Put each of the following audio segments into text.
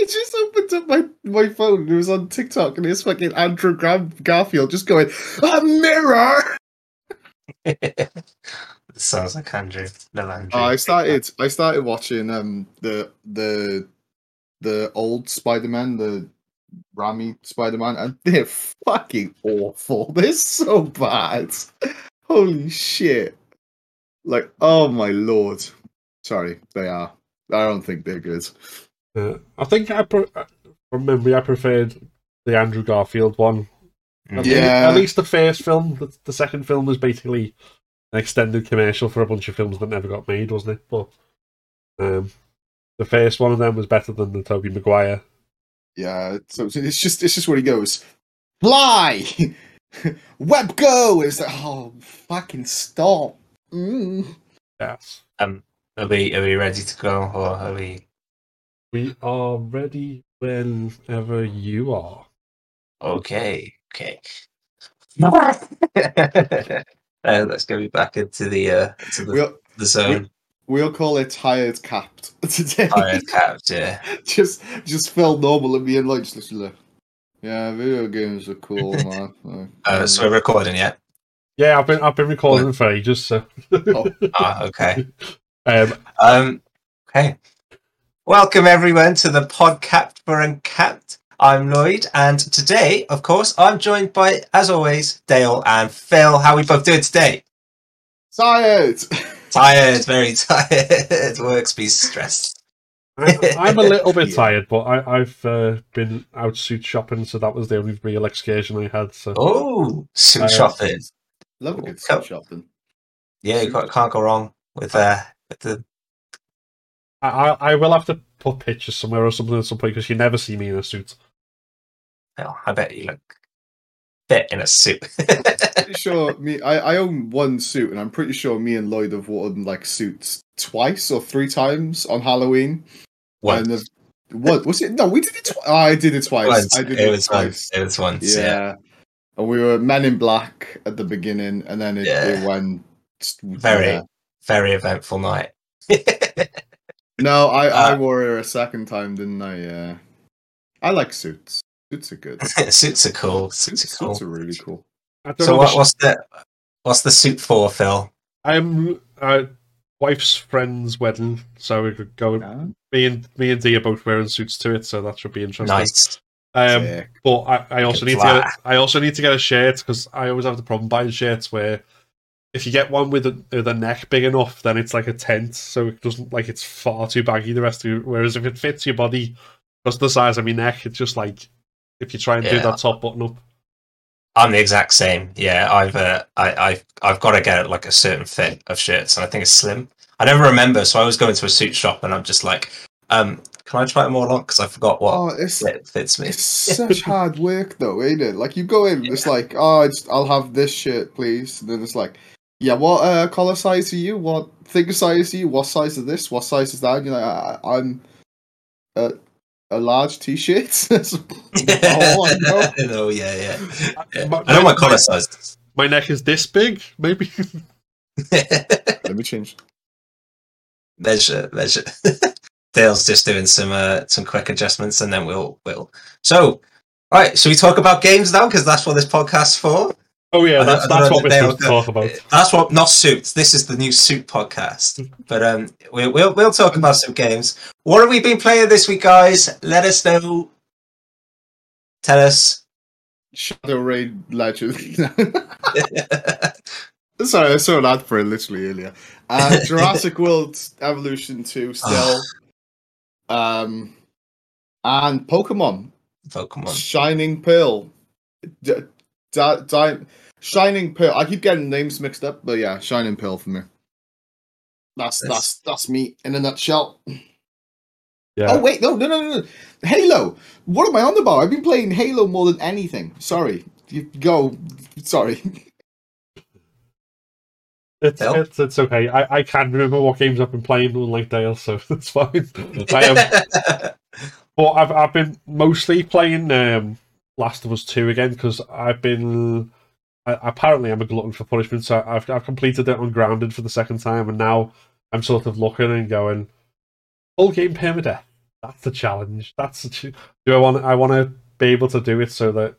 I just opened up my, my phone and it was on TikTok and it's fucking Andrew Gar- Garfield just going, a mirror! Sounds like Andrew. No, Andrew. I started I started watching um the the the old Spider-Man, the Raimi Spider-Man, and they're fucking awful. They're so bad. Holy shit. Like, oh my lord. Sorry, they are. I don't think they're good. Uh, I think I pre- from memory I preferred the Andrew Garfield one. At Yeah. least, at least the first film. The, the second film was basically an extended commercial for a bunch of films that never got made, wasn't it? But um, the first one of them was better than the Tobey Maguire. Yeah, so so it's just it's just where he goes, fly, web go. It's like, oh, fucking stop. Mm. Yes, Um, are we are we ready to go, or are we? We are ready whenever you are. Okay, okay. uh, let's get me back into the uh, into the, We'll the zone. we'll call it tired capped today. Tired capped, yeah. just just feel normal and being like, just listen to, yeah, video games are cool, man. Like, Uh, so we're recording yet? Yeah, I've been I've been recording for ages. So. Oh. Ah, okay. um, Um, okay. Welcome everyone to the podcast for Uncapped. I'm Lloyd, and today, of course, I'm joined by, as always, Dale and Phil. How are we both doing today? tired. Tired, very tired. Works be stressed. I'm, I'm a little bit Yeah. tired, but I, I've uh, been out suit shopping, so that was the only real excursion I had. So Oh, suit Uh, shopping. Love a good suit shopping. Yeah, you can't, can't go wrong with uh with the. I, I I will have to put pictures somewhere or something at some point because you never see me in a suit. Oh, I bet you look fit in a suit. Pretty sure me. I, I own one suit, and I'm pretty sure me and Lloyd have worn like suits twice or three times on Halloween. Once. And the, what was it? No, we did it. Twi- oh, I did it twice. Once. I did It it, was twice. once. It was once. Yeah. Yeah. And we were Men in Black at the beginning, and then it, Yeah. it went Very, yeah. very eventful night. No, I I Uh, wore it a second time, didn't I? Yeah. I like suits. Suits are good. Suits are cool. Suits, Suits are cool. suits are really cool. So what, what's the what's the suit for, Phil? I'm uh, wife's friend's wedding, so we could go. Me and me and Dee are both wearing suits to it, so that should be interesting. Nice. Um, Sick. but I, I also Good need to get flat. I also need to get a shirt because I always have the problem buying shirts where if you get one with a, with a neck big enough, then it's like a tent, so it doesn't like it's far too baggy the rest of you. Whereas if it fits your body, just the size of my neck, it's just like if you try and do that top button up. I'm the exact same. Yeah, I've uh, I, I've I've got to get like a certain fit of shirts, and I think it's slim. I never remember, so I always go into a suit shop, and I'm just like, um, can I try it more on? Because I forgot what Oh, it's fit fits me. it's such hard work though, ain't it? Like you go in, it's like, oh, it's, I'll have this shirt, please. And then it's like, yeah, what uh, collar size are you? What figure size are you? What size is this? What size is that? And you're like, I, I- I'm a a large t-shirt. That's all I know. no, yeah, yeah. yeah. My- I know my- my collar size. My neck is this big, maybe. Let me change. measure, measure. Dale's just doing some uh, some quick adjustments, and then we'll we'll. So, all right. So we talk about games now because that's what this podcast's for. Oh yeah, that's that's what we're that supposed to talk about. That's what not suits. This is the new suit podcast. But um, we, we'll we'll talk about some games. What have we been playing this week, guys? Let us know. Tell us. Shadow Rain Legend. Sorry, I saw an ad for it literally earlier. Uh, Jurassic World Evolution 2 still. um, and Pokemon Pokemon. Shining Pearl. D- di- di- Shining Pearl. I keep getting names mixed up, but yeah, Shining Pearl for me. That's Yes. that's that's me in a nutshell. Yeah. Oh wait, no, no, no, no, no. Halo. What am I on about? I've been playing Halo more than anything. Sorry. You go. Sorry. It's, Phil? it's it's okay. I, I can't remember what games I've been playing, unlike Dale, so that's fine. I, um, but I've I've been mostly playing um, Last of Us Two again because I've been I, apparently I'm a glutton for punishment, so I've I've completed it on Grounded for the second time, and now I'm sort of looking and going full game permadeath. that's the challenge. That's the ch- do I want I want to be able to do it so that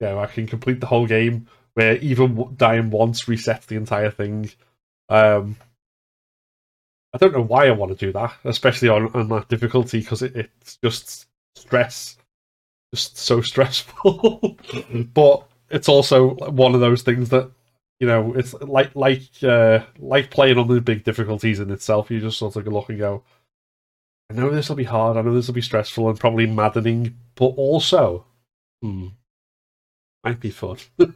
you know I can complete the whole game where even dying once resets the entire thing. Um, I don't know why I want to do that, especially on, on that difficulty because it, it's just stress, just so stressful. but it's also one of those things that you know it's like like uh, like playing on the big difficulties in itself. You just sort of look and go, I know this will be hard. I know this will be stressful and probably maddening, but also, hmm, might be fun.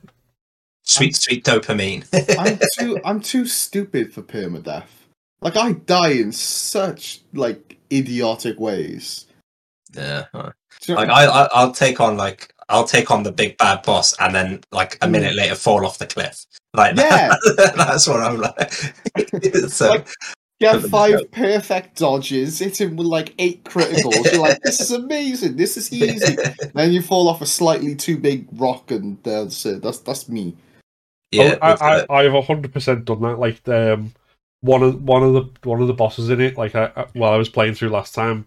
Sweet, sweet dopamine. I'm too I'm too stupid for permadeath. Like I die in such like idiotic ways. yeah. Do you know- Like I, I, I'll take on like I'll take on the big bad boss, and then like a minute later fall off the cliff. Like Yeah. that's what I'm like. so Like, Get Something to five perfect dodges, hit him with like eight criticals. You're like, this is amazing. This is easy. then you fall off a slightly too big rock, and that's it. That's that's me. yeah, Oh, I, I, the- I've hundred percent done that. Like um, one of one of the one of the bosses in it. Like I, I, while I was playing through last time,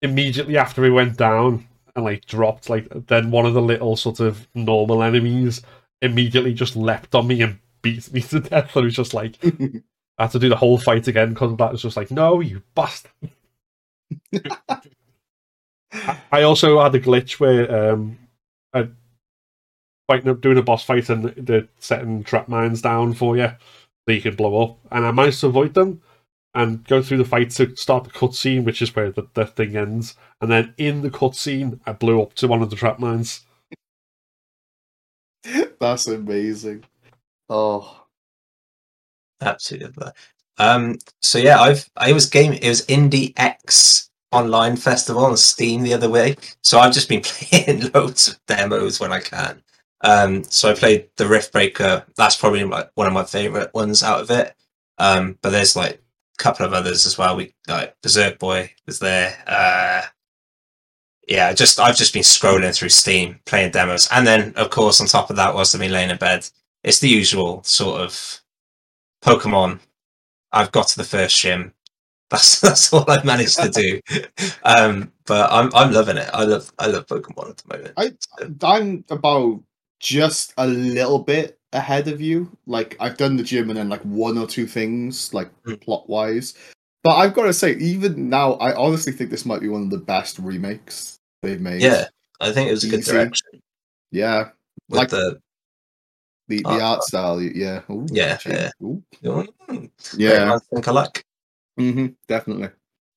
immediately after he went down and like dropped, like then one of the little sort of normal enemies immediately just leapt on me and beat me to death. And it was just like I had to do the whole fight again because of that. was just like, no, you bastard. I- I also had a glitch where um, I fighting up doing a boss fight and they're setting trap mines down for you so you can blow up. And I managed to avoid them and go through the fight to start the cutscene, which is where the, the thing ends. And then in the cutscene, I blew up to one of the trap mines. That's amazing. Oh, Absolutely. Um, so yeah, I've I was game it was Indie X online festival on Steam the other week. So I've just been playing loads of demos when I can. Um, so I played the Riftbreaker. That's probably like one of my favorite ones out of it. Um, but there's like a couple of others as well. We like Berserk Boy was there. Uh, yeah, just I've just been scrolling through Steam playing demos, and then of course on top of that, whilst I've been laying in bed, it's the usual sort of Pokemon. I've got to the first gym. That's that's all I've managed to do. um, but I'm I'm loving it. I love I love Pokemon at the moment. I- I'm about just a little bit ahead of you. Like I've done the gym and then like one or two things, like Mm. plot wise. But I've got to say, even now, I honestly think this might be one of the best remakes they've made. yeah, I think it was a good direction yeah. with Like- the The the Uh, art style, yeah. Ooh, Yeah, yeah. Ooh. yeah, Yeah. I think I like. hmm definitely.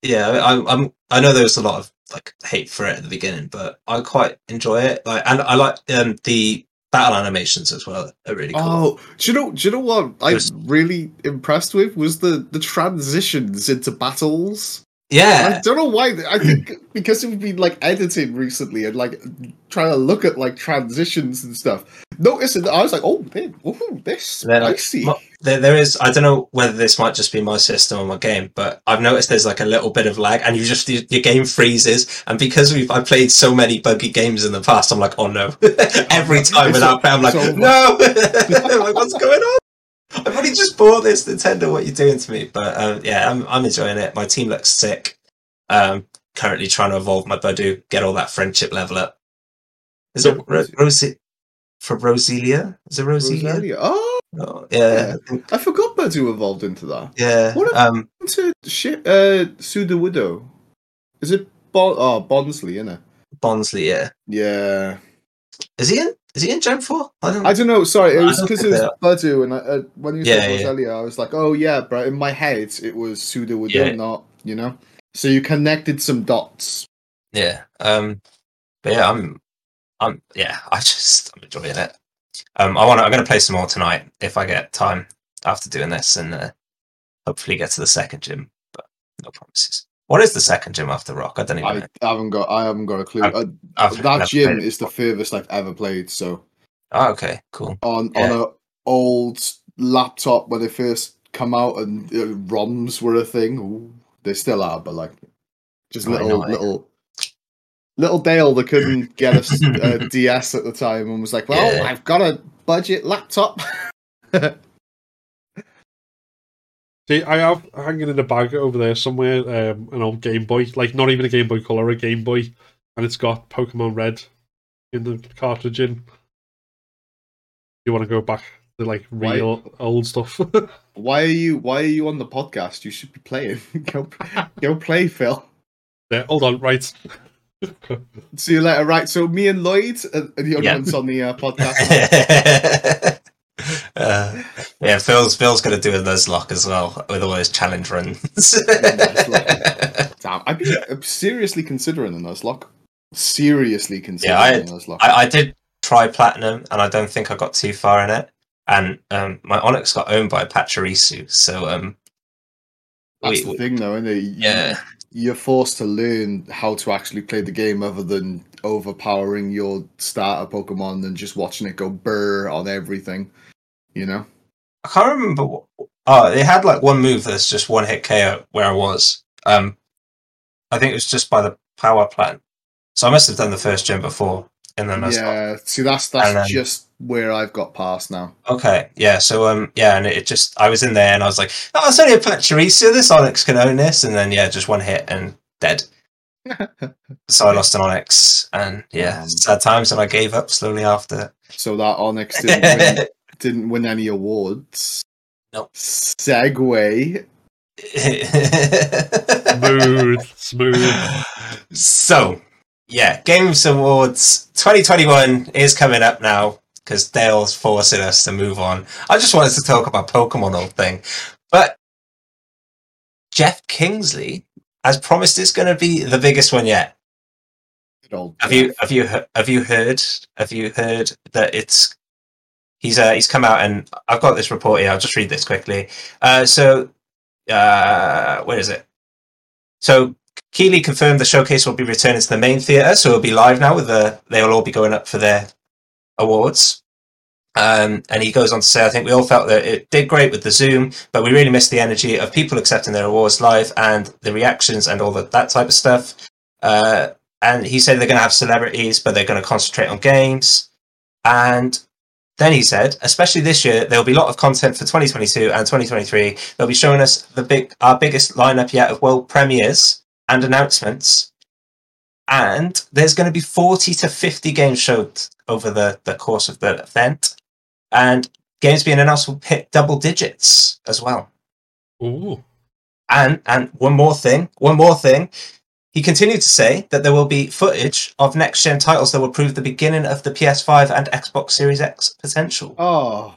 Yeah, I, I'm. I know there was a lot of like hate for it at the beginning, but I quite enjoy it. Like, and I like um the battle animations as well. Are really cool. Oh, do you know? Do you know what I was really impressed with was the the transitions into battles. Yeah, I don't know why. I think because we've been like editing recently and like trying to look at like transitions and stuff. Noticing that I was like, oh, man, ooh, They're, like, spicy. mo- there, there is. I don't know whether this might just be my system or my game, but I've noticed there's like a little bit of lag, and you just your, your game freezes. And because we've I played so many buggy games in the past, I'm like, oh no! Every time without fail, I'm like, no! like, what's going on? I've only just bought this Nintendo. What you're you doing to me? But um, yeah, I'm I'm enjoying it. My team looks sick. Um, currently trying to evolve my Budew, get all that friendship level up. Is it Ro- Rosie for Roselia? Is it Roselia? Oh, Oh, yeah, I think- I forgot Budew evolved into that. yeah. What um, Into shit, uh, Sudowoodo. Is it bon- oh, Bonsly, isn't it? Bonsly, yeah. Yeah. Is he in? Is he in Gen Four? I don't. I don't know. Sorry, it was because it was Budew, and I, uh, when you Yeah, said yeah. Roselia, I was like, oh yeah, but in my head it was Sudowoodo, Yeah. not you know. So you connected some dots. yeah. Um. But yeah, I'm. I'm. Yeah. I just. I'm enjoying it. Um. I want I'm going to play some more tonight if I get time after doing this, and uh, hopefully get to the second gym. But no promises. What is the second gym after Rock? I don't even I know. haven't got. I haven't got a clue. I've- Uh, I've that gym is the furthest I've ever played. So Oh, okay. Cool. on Yeah. on a old laptop when they first come out and uh, ROMs were a thing. Ooh, they still are, but like just Oh, little I- little little Dale that couldn't get a DS at the time and was like, "Well, Yeah. I've got a budget laptop." See, I have hanging in a bag over there somewhere um, an old Game Boy, like not even a Game Boy Color, a Game Boy, and it's got Pokemon Red in the cartridge. In you want to go back to like Why- real old stuff? Why are you Why are you on the podcast? You should be playing. go, go play, Phil. yeah, hold on, right. See you later. Right. So me and Lloyd are, are the Yeah. ones on the uh, podcast. uh, yeah, Phil's Phil's gonna do a Nuzlocke as well with all his challenge runs. Damn, I'd be seriously considering a Nuzlocke. Seriously considering I- a Nuzlocke. I, I did try platinum, and I don't think I got too far in it. And um, my Onix got owned by Pachirisu, so um, That's we- the we- thing, though, isn't it? You- yeah, You're forced to learn how to actually play the game other than overpowering your starter Pokemon and just watching it go burr on everything. You know? I can't remember. What, oh, they had like one move that's just one hit KO where I was. Um, I think it was just by the power plant. So I must have done the first gen before, and then I stopped. yeah. See, that's that's then- just where I've got past now. Okay, yeah. So um, yeah, and it just I was in there and I was like, oh, it's only a Pachirisu. This Onix can own this, and then yeah, just one hit and dead. so I lost an Onix, and yeah, Um, sad times, and I gave up slowly after. So that Onix didn't win, didn't win any awards. Nope. Segue. Smooth, smooth. so, yeah, Games Awards 2021 is coming up now because Dale's forcing us to move on. I just wanted to talk about Pokemon whole thing, but Geoff Kingsley has promised it's going to be the biggest one yet. Old Have you have you have you heard have you heard that it's he's uh, he's come out and I've got this report here. I'll just read this quickly. Uh, so uh, where is it? So Keighley confirmed the showcase will be returning to the main theater, so it'll be live now. With the they'll all be going up for their awards. Um, and he goes on to say, I think we all felt that it did great with the Zoom, but we really missed the energy of people accepting their awards live and the reactions and all that, that type of stuff. Uh, and he said they're going to have celebrities, but they're going to concentrate on games. And then he said, especially this year, there'll be a lot of content for 2022 and 2023. They'll be showing us the big, our biggest lineup yet of world premieres and announcements. And there's going to be 40 to 50 games showed over the, the course of the event. And games being announced will hit double digits as well. Ooh. And and one more thing, one more thing. He continued to say that there will be footage of next gen titles that will prove the beginning of the PS5 and Xbox Series X potential. Oh,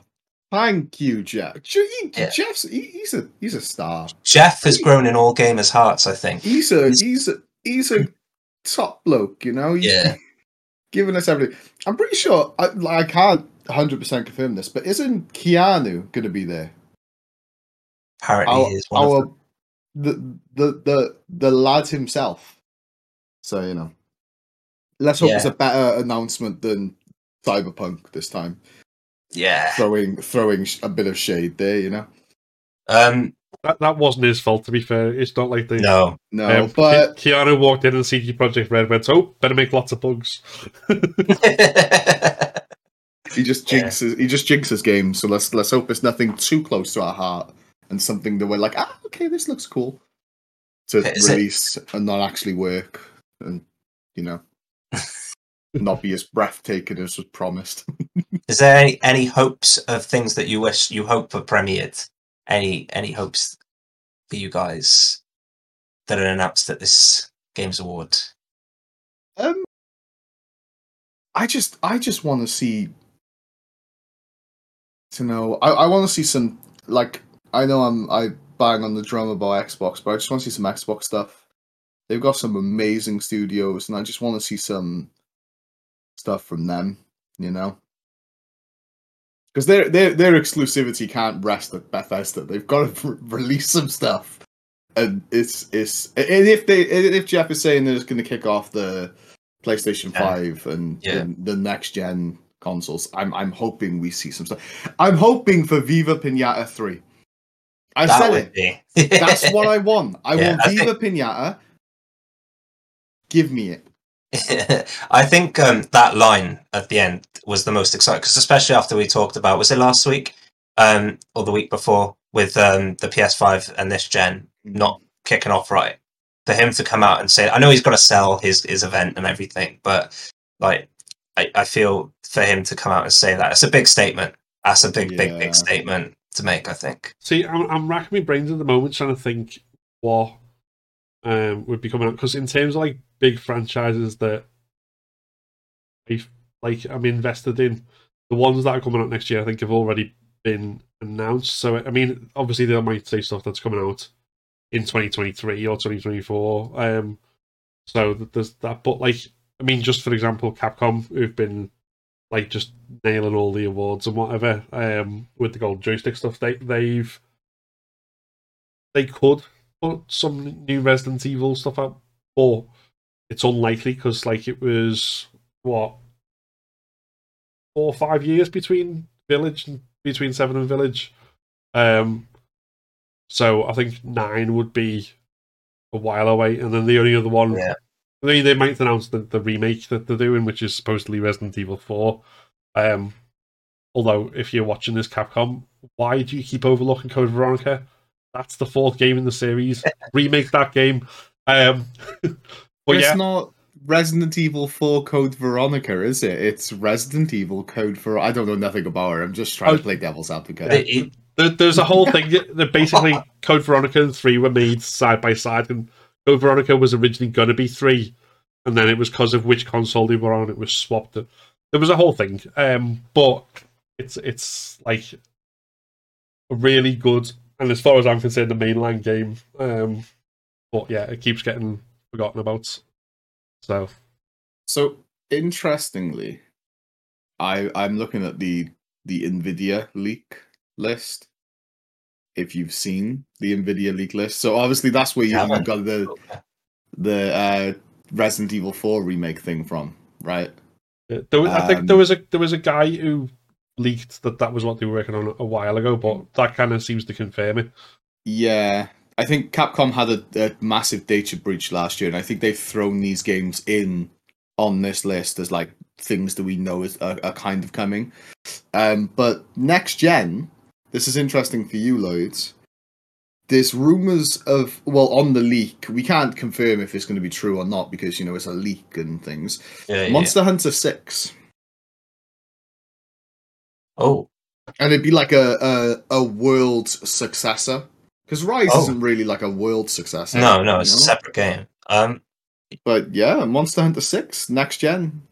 thank you, Geoff. He- Yeah. Geoff's he, he's a he's a star. Geoff has grown in all gamers' hearts, I think. He's a he's a he's a top bloke. You know. He's Yeah. Giving us everything. I'm pretty sure. I, I can't 100 percent confirm this, but isn't Keanu going to be there? Apparently, Our, he is one of our them. the the the the lad himself. So you know, let's hope it's a better announcement than Cyberpunk this time. Yeah. Throwing throwing a bit of shade there, you know. Um. That, that wasn't his fault, to be fair. It's not like they. No. No, Um, but Ke- Keanu walked in and CD Projekt Red went, "Oh, better make lots of bugs." he just Yeah. jinxes he just jinxes games. So let's let's hope it's nothing too close to our heart and something that we're like, ah, okay, this looks cool to Is it- release and not actually work, and you know, not be as breathtaking as was promised. is there any any hopes of things that you wish you hope for premiered? Any any hopes for you guys that are announced at this Games Award? Um, I just, I just want to see. To know, I, I want to see some like I know I'm I bang on the drum about Xbox, but I just want to see some Xbox stuff. They've got some amazing studios, and I just want to see some stuff from them. You know, because their their their exclusivity can't rest at Bethesda. They've got to release some stuff, and it's it's and if they and if Geoff is saying they're just going to kick off the PlayStation. Five and Yeah. the, the next gen consoles, I'm I'm hoping we see some stuff. I'm hoping for Viva Pinata Three. I that said it. That's what I want. I Yeah, want Viva Pinata. Give me it. I think um, that line at the end was the most exciting because, especially after we talked about, was it last week um, or the week before, with um, the PS5 and this gen not kicking off right. For him to come out and say, I know he's got to sell his his event and everything, but like, I, I feel for him to come out and say that it's a big statement. That's a big, big, big statement to make. I think. See, I'm, I'm racking my brains at the moment trying to think what um would be coming out because in terms of like big franchises that I like I'm invested in, the ones that are coming out next year I think have already been announced. So I mean, obviously they might say stuff that's coming out in 2023 or 2024. Um, so there's that, but like I mean, just for example, Capcom who've been like just nailing all the awards and whatever um with the gold joystick stuff they they've they could put some new Resident Evil stuff out, but it's unlikely because like it was what four or five years between Village and between Seven and Village. Um, so I think nine would be a while away, and then the only other one, Yeah. they they might announce the, the remake that they're doing, which is supposedly Resident Evil Four. Um, although if you're watching this Capcom, why do you keep overlooking Code Veronica? That's the fourth game in the series. Remake that game. Um, but it's yeah, not Resident Evil 4 Code Veronica, is it? It's Resident Evil Code for. I don't know nothing about her. I'm just trying Oh, to play devil's advocate. It- it- there, there's a whole thing that basically Code Veronica and three were made side by side, and Code Veronica was originally going to be three, and then it was because of which console they were on, it was swapped. There was a whole thing, um, but it's it's like a really good, and as far as I'm concerned, the mainline game. Um, but yeah, it keeps getting forgotten about. So So interestingly, I I'm looking at the the Nvidia leak list. If you've seen the Nvidia leak list, so obviously that's where you, Yeah, you got the the uh, Resident Evil 4 remake thing from, right? There was, I think Um, there was a there was a guy who leaked that that was what they were working on a while ago, but that kind of seems to confirm it. Yeah, I think Capcom had a, a massive data breach last year, and I think they've thrown these games in on this list as like things that we know is are, are kind of coming. Um, but next gen, this is interesting for you, Lloyds. There's rumors of well on the leak. We can't confirm if it's going to be true or not because you know it's a leak and things. yeah, yeah. Monster Hunter Six, Oh, and it'd be like a a, a world successor because Rise Oh. isn't really like a world successor. no, no, it's you a separate game. Um, But yeah, Monster Hunter Six next gen.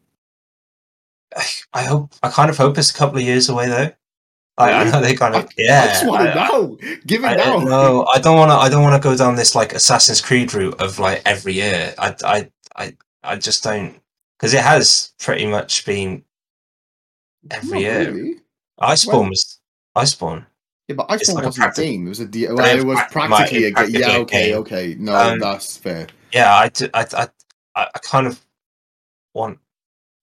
I hope. I kind of hope it's a couple of years away though. I, I know they kind I- of yeah. I just want to know. Give it I, now. no, I don't want to. I don't want to go down this like Assassin's Creed route of like every year. I, I, I, I just don't because it has pretty much been every Not year. really. Iceborne Well- was Iceborne. Yeah, but It's iPhone like wasn't a practic- game. It was a D- well, it it was prac- practically a it game. Yeah, okay, game. okay. No, Um, that's fair. Yeah, I, do, I, I, I I kind of want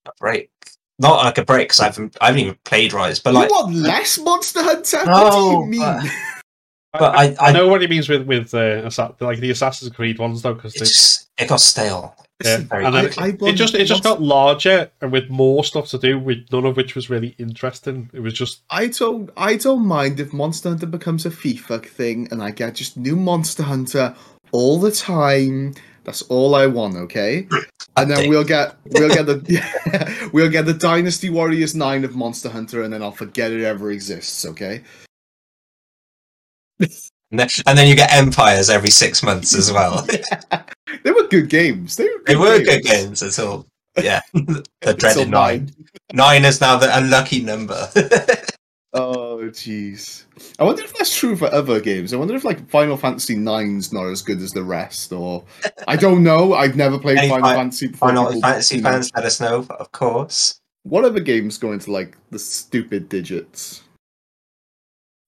a break. Not like a break because I haven't, I haven't even played Rise, but like, you want less Monster Hunter? what do No, you mean? but- I, But I, I- I I- know what he means with with uh, like the Assassin's Creed ones though, because it just it got stale. Yeah, and then quickly. it, it just it just got larger and with more stuff to do, with none of which was really interesting. It was just I don't I don't mind if Monster Hunter becomes a FIFA thing and I get just new Monster Hunter all the time. That's all I want, okay? And then we'll get we'll get the we'll get the Dynasty Warriors 9 of Monster Hunter and then I'll forget it ever exists, okay? And then, you get Empires every six months as well. They were good games. They were good, they were games. good games until yeah, the dreaded nine. Nine is now the unlucky number. Oh jeez. I wonder if that's true for other games. I wonder if like Final Fantasy 9's not as good as the rest, or I don't know. I've never played Any Final fi- Fantasy before. Final Fantasy fans, let us know, of course. What other games go into like the stupid digits?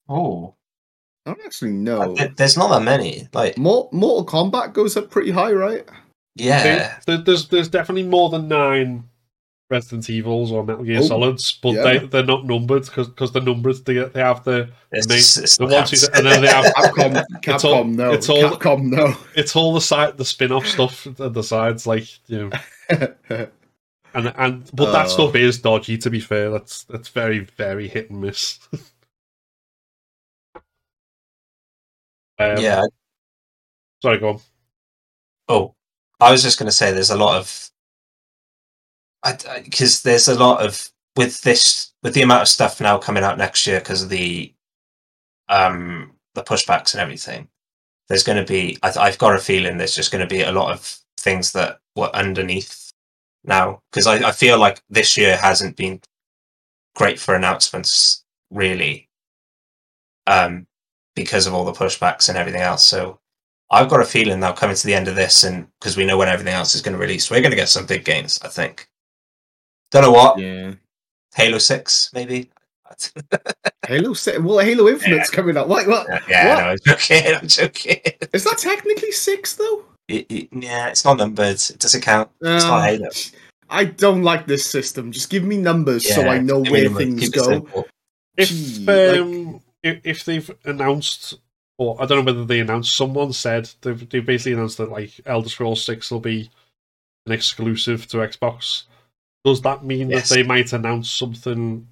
Oh, I don't actually know. there's not that many. Like, Mor- Mortal Kombat goes up pretty high, right? yeah, there, there's there's definitely more than nine Resident Evils or Metal Gear Oh, Solids, but yeah. they they're not numbered because the numbers they they have the it's, Mate, it's the ones who, and then they have Capcom, Capcom, It's all- no. it's all- Capcom, no. it's all the side the spin off stuff at the sides like you know and and but that Oh. stuff is dodgy to be fair that's that's very very hit and miss Um, yeah. Sorry, go on. Oh, I was just going to say there's a lot of, because there's a lot of with this with the amount of stuff now coming out next year because of the, um, the pushbacks and everything. There's going to be. I, I've got a feeling there's just going to be a lot of things that were underneath now because I, I feel like this year hasn't been great for announcements really, um, because of all the pushbacks and everything else. So I've got a feeling now coming to the end of this, and because we know when everything else is going to release, we're going to get some big games. I think. Don't know what. Yeah. Halo Six, maybe. Halo. Six. well, Halo Infinite's coming out. What? What? yeah, yeah What? no, I'm joking. I'm joking. Is that technically six though? It- it- yeah, it's not numbered. It doesn't count. It's Uh, not Halo. I don't like this system. Just give me numbers so I know where numbers, things keep go. If Gee, um, if, if they've announced, or I don't know whether they announced, someone said they've, they've basically announced that like Elder Scrolls Six will be an exclusive to Xbox. Does that mean Yes. that they might announce something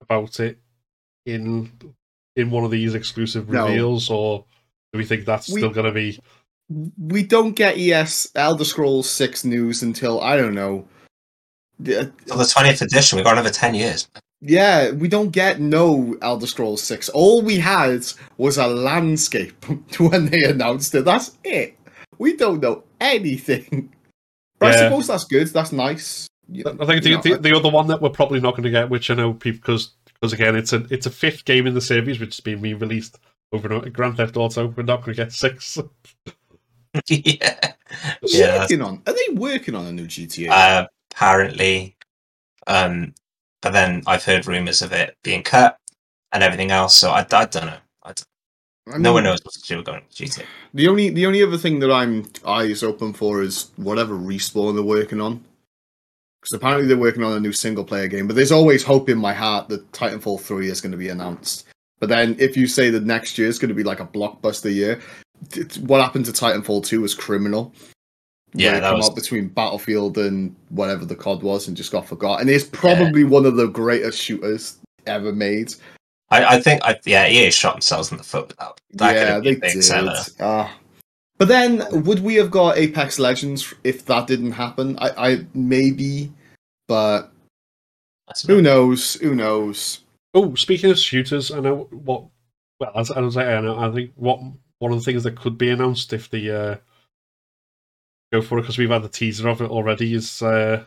about it in in one of these exclusive No. reveals, or do we think that's We- still going to be? we don't get ES Elder Scrolls Six news until I don't know. The- For the 20th edition, we've got another 10 years. Yeah, we don't get no Elder Scrolls Six. All we had was a landscape when they announced it. That's it. We don't know anything. But I suppose that's good. That's nice. You- I think the, know, the, the other one that we're probably not going to get, which I know people because because again it's a it's a fifth game in the series which has been re-released over and over. Grand Theft Auto. We're not going to get six. yeah. Yeah. working on? Are they working on a new GTA? Uh, apparently. Um, but then I've heard rumors of it being cut and everything else. So I, I don't know. I don't- I no one knows what to do with going to GTA. The only the only other thing that I'm eyes open for is whatever respawn they're working on. Because apparently they're working on a new single player game, but there's always hope in my heart that Titanfall 3 is going to be announced. But then if you say that next year is going to be like a blockbuster year, what happened to Titanfall 2 was criminal. Yeah, Where it that came was- out between Battlefield and whatever the COD was and just got forgot. And it's probably one of the greatest shooters ever made. I, I think, I, yeah, EA shot themselves in the foot with that. That could yeah, have they been a big did. seller. Ah. but then, would we have got Apex Legends if that didn't happen? I, I maybe, but who knows? Who knows? Oh, speaking of shooters, I know what. Well, as, as I, I know, I think what one of the things that could be announced if the uh, go for it because we've had the teaser of it already is uh,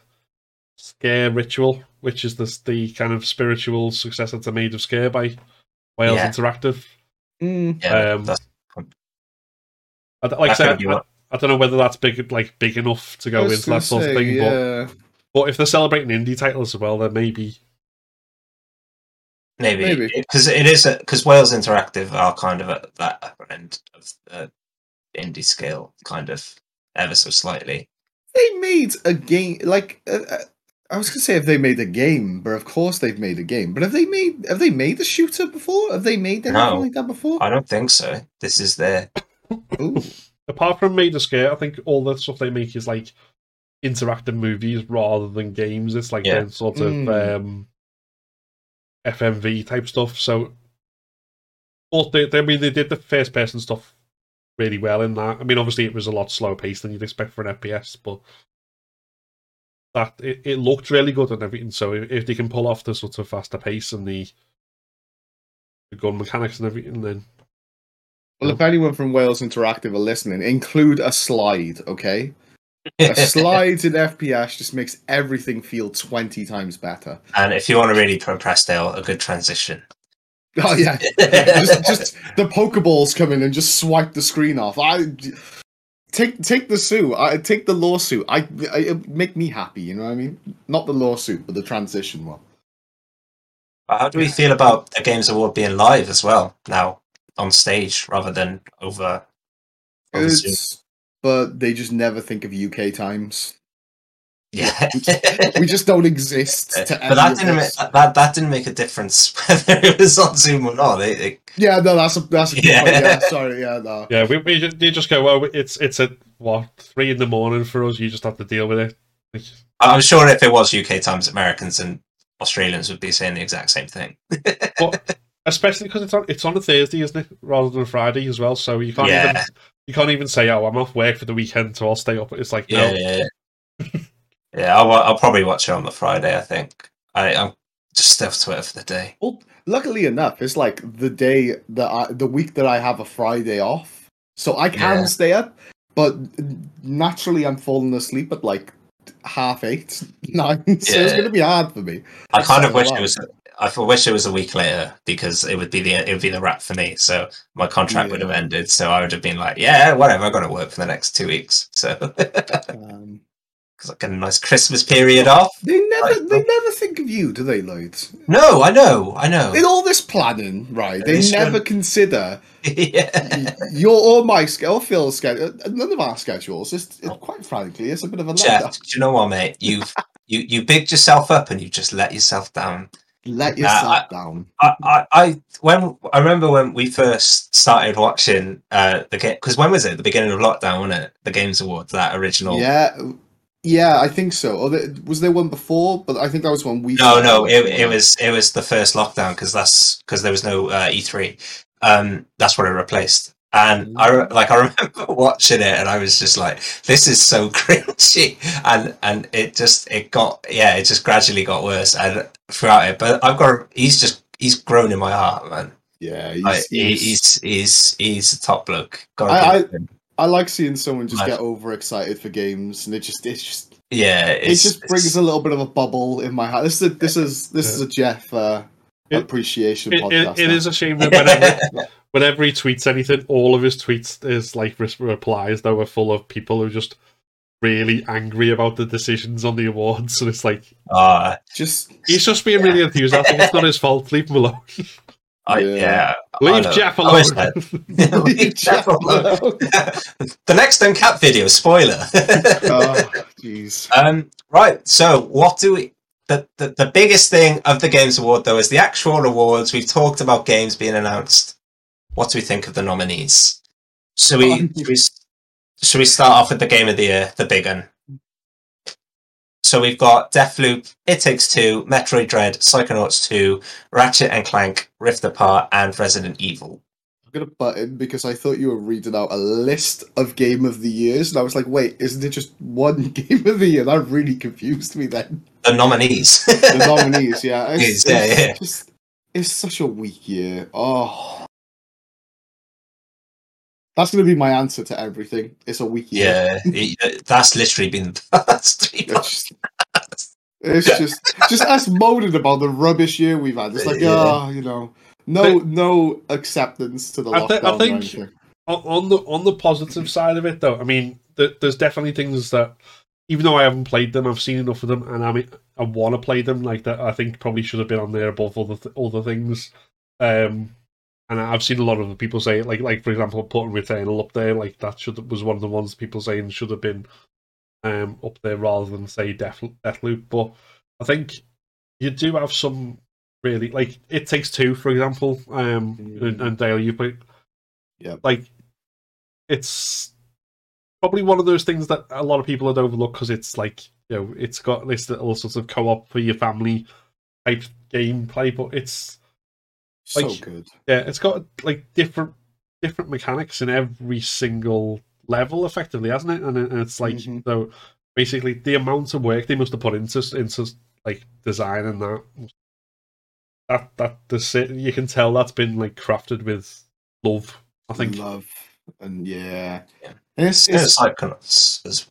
Sker Ritual, which is the the kind of spiritual successor to Maid of Sker by Wales Yeah. Interactive. Mm, Yeah, um, that's, I, like I said, I, I don't know whether that's big like big enough to go was into that sort of thing, but yeah. but if they're celebrating indie titles as well, then maybe maybe Maybe. because it is because Wales Interactive are kind of at that upper end of the indie scale, kind of ever so slightly. They made a game like uh, uh, I was gonna say if they made a game, but of course they've made a game. But have they made have they made a shooter before? Have they made anything No. like that before? I don't think so. This is their apart from Maid of Sker, I think all the stuff they make is like interactive movies rather than games. It's like Yeah. sort of Mm. um, FMV type stuff. So, but they, they, I mean, they did the first person stuff really well in that. I mean, obviously it was a lot slower paced than you'd expect for an FPS, but that it, it looked really good and everything. So if, if they can pull off the sort of faster pace and the the gun mechanics and everything, then Well, if anyone from Wales Interactive are listening, include a slide, okay? A slide in FPS just makes everything feel twenty times better. and if you want to really impress Dale, a good transition. Oh yeah, just, just the Pokeballs come in and just swipe the screen off. I take take the suit. I take the lawsuit. I, I it make me happy. You know what I mean? Not the lawsuit, but the transition one. How do we feel about the Games Award being live as well now on stage rather than over? over? But they just never think of UK times. Yeah, We just don't exist to but that didn't make, this. that, that that didn't make a difference whether it was on Zoom or not. They, they, Yeah, no, that's a that's a good Yeah. point. Yeah, sorry, yeah, no. Yeah, we, we just, you just go, well, it's it's at what three in the morning for us. You just have to deal with it. It's- I'm sure if it was UK times, Americans and Australians would be saying the exact same thing. But especially because it's on it's on a Thursday, isn't it, rather than a Friday as well. So you can't even you can't even say, "Oh, I'm off work for the weekend, so I'll stay up." It's like, Yeah, no, yeah, yeah. yeah I'll, I'll probably watch it on the Friday. I think I, I'm just off Twitter for the day. Well, luckily enough, it's like the day that I, the week that I have a Friday off, so I can Yeah. stay up. But naturally, I'm falling asleep at like half eight, nine. So it's going to be hard for me. I kind of wish it was. I wish it was a week later because it would be the it would be the wrap for me. So my contract would have ended. So I would have been like, yeah, whatever. I got to work for the next two weeks. So um, because I get a nice Christmas period off. they never, they never think of you, do they, Lloyd? No, I know, I know. In all this planning, right? They never consider yeah. your or my schedule, Phil's schedule, none of our schedules. It's, quite frankly, it's a bit of a Geoff, do you know what, mate? You've you you bigged yourself up and you just let yourself down. Let Uh, yourself down. I, I, I when I remember when we first started watching uh the game because when was it? The beginning of lockdown, wasn't it? The Games Awards, that original. Yeah, yeah, I think so. Or the, was there one before? But I think that was one we. No, no, it, it was it was the first lockdown because that's because there was no uh, E3. Um, that's what it replaced. And I like I remember watching it, and I was just like, "This is so cringy," and and it just it got yeah, it just gradually got worse and throughout it. But I've got he's just he's grown in my heart, man. Yeah, he's, Like, he- he's- he's he's he's a top bloke. Gotta I-. I like seeing someone just get overexcited for games, and it just it just yeah, it just brings a little bit of a bubble in my heart. This is a, this is this is a Geoff uh, It- appreciation it, podcast. it, it a shame that whenever, whenever he tweets anything, all of his tweets is like replies that were full of people who just really angry about the decisions on the awards. And it's like uh, just he's just being really enthusiastic. It's not his fault. Leave him alone. I, Yeah. yeah, Leave. Geoff alone. Leave Geoff alone. the next Uncap video, spoiler. oh, jeez. um, right, so what do we. The, the, the biggest thing of the Games Award, though, is the actual awards. We've talked about games being announced. What do we think of the nominees? So we, should we, should we start off with the game of the year, the big one? So we've got Deathloop, It Takes Two, Metroid Dread, Psychonauts 2, Ratchet and Clank, Rift Apart, and Resident Evil. I'm gonna butt in because I thought you were reading out a list of game of the years, and I was like, wait, isn't it just one game of the year? That really confused me. Then The nominees. the nominees, yeah, it's, Yeah, it's yeah. just it's such a weak year. Oh. That's going to be my answer to everything. It's a weak year. Yeah, it- that's literally been the past three months. It's just, just us moaning about the rubbish year we've had. It's like, Yeah. oh, you know, no, no acceptance to the I lockdown. thi- I think- on the on the positive side of it, though, I mean, th- there's definitely things that, even though I haven't played them, I've seen enough of them, and I mean, I want to play them. Like that, I think probably should have been on there above other th- other things. Um, and I've seen a lot of the people say, like, like for example, putting Returnal up there, like that should was one of the ones people saying should have been um up there rather than say Death Deathloop. But I think you do have some really like it takes two, for example. Um, and, and Dale, you played Yeah, like it's probably one of those things that a lot of people had overlooked because it's like you know it's got this little sort of co-op for your family type gameplay, but it's So like- good. yeah, it's got like different different mechanics in every single level, effectively, hasn't it? And, and it's like Mhm. so basically the amount of work they must have put into into like designing that that that the si- you can tell that's been like crafted with love. I think love and yeah, Yeah. It's, Yeah, it's, Psychonauts is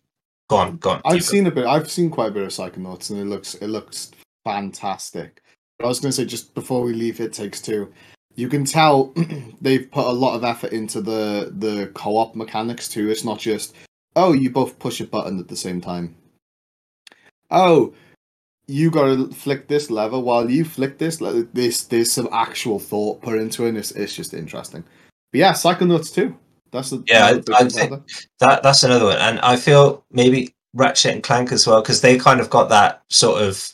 go on, go on. I've keep seen a bit. I've seen quite a bit of Psychonauts, and it looks it looks fantastic. But I was going to say just before we leave, it takes two. You can tell they've put a lot of effort into the the co-op mechanics too. It's not just oh you both push a button at the same time. Oh, you got to flick this lever while you flick this. le- This there's some actual thought put into it. And it's it's just interesting. But yeah, Psychonauts 2. That's the Yeah, another big I- I contender. That that's another one, and I feel maybe Ratchet and Clank as well because they kind of got that sort of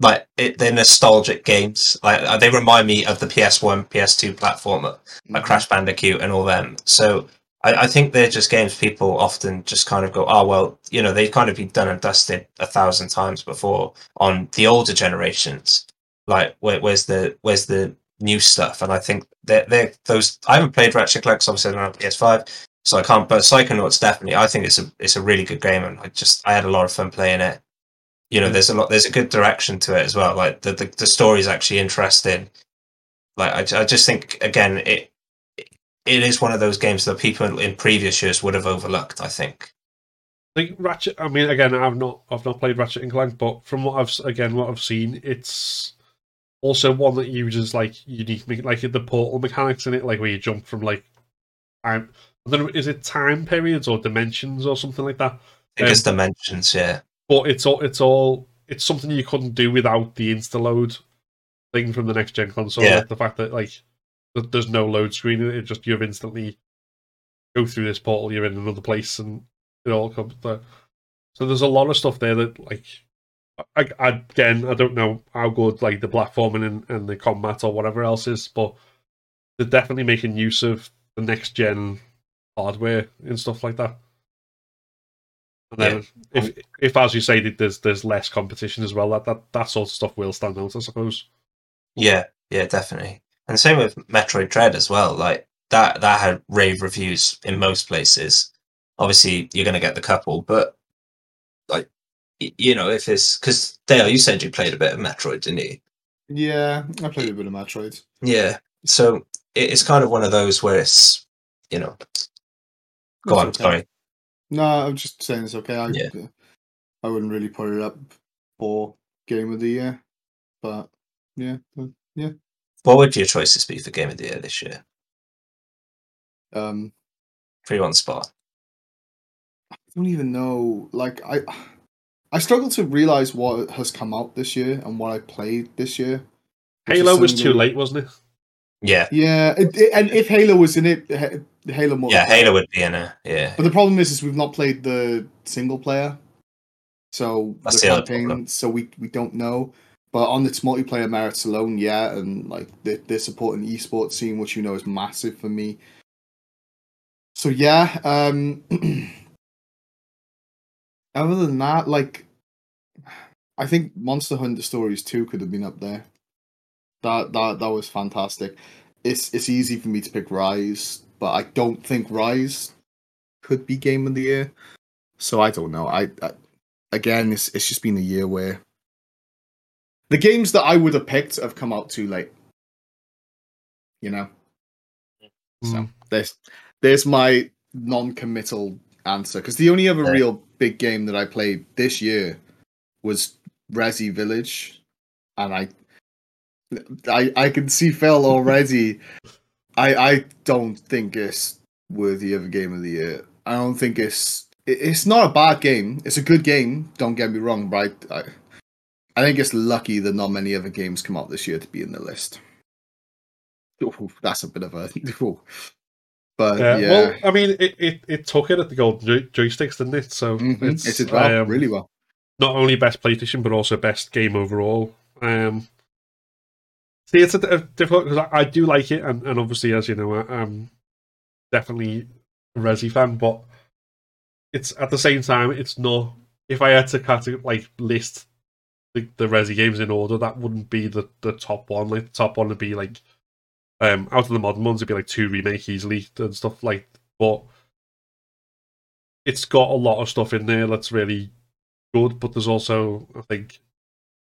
like it, they're nostalgic games. Like uh, they remind me of the PS1, PS2 platformer, like Mhm. Crash Bandicoot and all them. So I, I think they're just games people often just kind of go, oh well, you know, they've kind of been done and dusted a thousand times before on the older generations. Like where, where's the where's the new stuff, and I think they're, they're those. I haven't played Ratchet Clank, obviously I don't have PS5, so I can't. But Psychonauts definitely, I think it's a it's a really good game, and I just I had a lot of fun playing it. You know, there's a lot, there's a good direction to it as well. Like the the, the story is actually interesting. Like I, I just think again, it it is one of those games that people in previous years would have overlooked. I think. I think Ratchet. I mean, again, I've not I've not played Ratchet and Clank, but from what I've again what I've seen, it's also one that uses like unique, like the portal mechanics in it, like where you jump from like time. I don't know, is it time periods or dimensions or something like that? I think it's um, dimensions, yeah. But it's all it's all it's something you couldn't do without the insta load thing from the next gen console. Yeah. Like the fact that like th- there's no load screen, it just you've instantly go through this portal, you're in another place, and it all comes there. So there's a lot of stuff there that like. I, I, again, I don't know how good like the platforming and, and the combat or whatever else is, but they're definitely making use of the next gen hardware and stuff like that. And then if if as you say there's there's less competition as well, that that, that sort of stuff will stand out, I suppose. Yeah, yeah, definitely. And same with Metroid Dread as well. Like that that had rave reviews in most places. Obviously, you're going to get the couple, but like you know, if it's because Dale, you said you played a bit of Metroid, didn't you? Yeah, I played a bit of Metroid. Yeah. So it's kind of one of those where it's you know. Go on, okay. sorry. No, I'm just saying it's okay. I Yeah. I wouldn't really put it up for game of the year, but yeah, yeah. What would your choices be for Game of the Year this year? um, Three one spot. I don't even know. Like I, I struggle to realize what has come out this year and what I played this year. Halo was too late, wasn't it? Yeah, Yeah, it, it- and if Halo was in it, Ha- Halo. More yeah. Halo would be in a yeah. But the problem is, is we've not played the single player, so That's the the campaign. So we we don't know. But on its multiplayer merits alone, yeah, and like they're, they're supporting the esports scene, which you know is massive for me. So yeah, um other than that, like I think Monster Hunter Stories 2 could have been up there. That that that was fantastic. It's it's easy for me to pick Rise, but I don't think Rise could be game of the year. So I don't know. I, I again, it's it's just been a year where the games that I would have picked have come out too late. You know. So Mm. there's there's my non-committal answer because the only other real big game that I played this year was Resi Village, and I I I can see Phil already. I I don't think it's worthy of a game of the year. I don't think it's it's not a bad game. It's a good game. Don't get me wrong, right? I I think it's lucky that not many other games come out this year to be in the list. Ooh, that's a bit of a. ooh. But Yeah. yeah, Well, I mean, it, it, it took it at the golden joysticks, didn't it? So Mhm. it's it did well, um, really well. not only best PlayStation but also best game overall. Um, see, it's a, a difficult because I, I do like it, and, and obviously, as you know, I, I'm definitely a Resi fan, but it's at the same time, it's not. If I had to cate- like list the, the Resi games in order, that wouldn't be the, the top one. Like the top one would be like um out of the modern ones, it'd be like two remake easily and stuff like. But it's got a lot of stuff in there that's really good, but there's also I think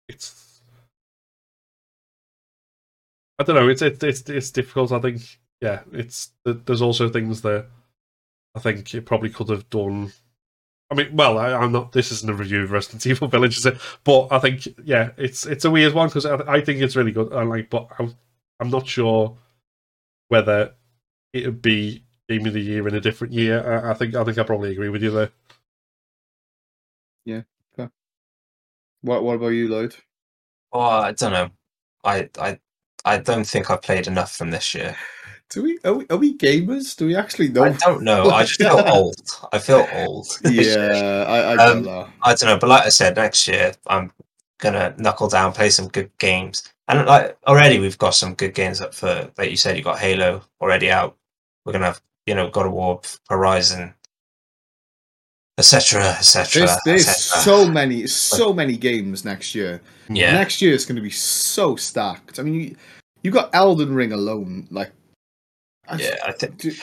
it's I don't know. It's it's it's, it's difficult. I think yeah. It's there's also things that I think it probably could have done. I mean, well, I, I'm not. This isn't a review of Resident Evil Village, is it? But I think yeah, it's it's a weird one because I, I think it's really good. I like, but I, I'm not sure whether it would be game of the year in a different year. I, I think I think I probably agree with you there. Yeah what What about you, Lloyd? Oh, I don't know. I I I don't think I've played enough from this year. Do we are, we are we gamers? Do we actually know? I don't know. I just feel old. I feel old. yeah, I, I Um, get that. I don't know, but like I said, next year I'm gonna knuckle down, play some good games, and like already we've got some good games up for. Like you said, you got Halo already out. We're gonna have you know God of War, Horizon, etc., etc. There's, there's so many, so many games next year. yeah, Next year is going to be so stacked. I mean, you, you got Elden Ring alone. Like, I, Yeah, I think. do-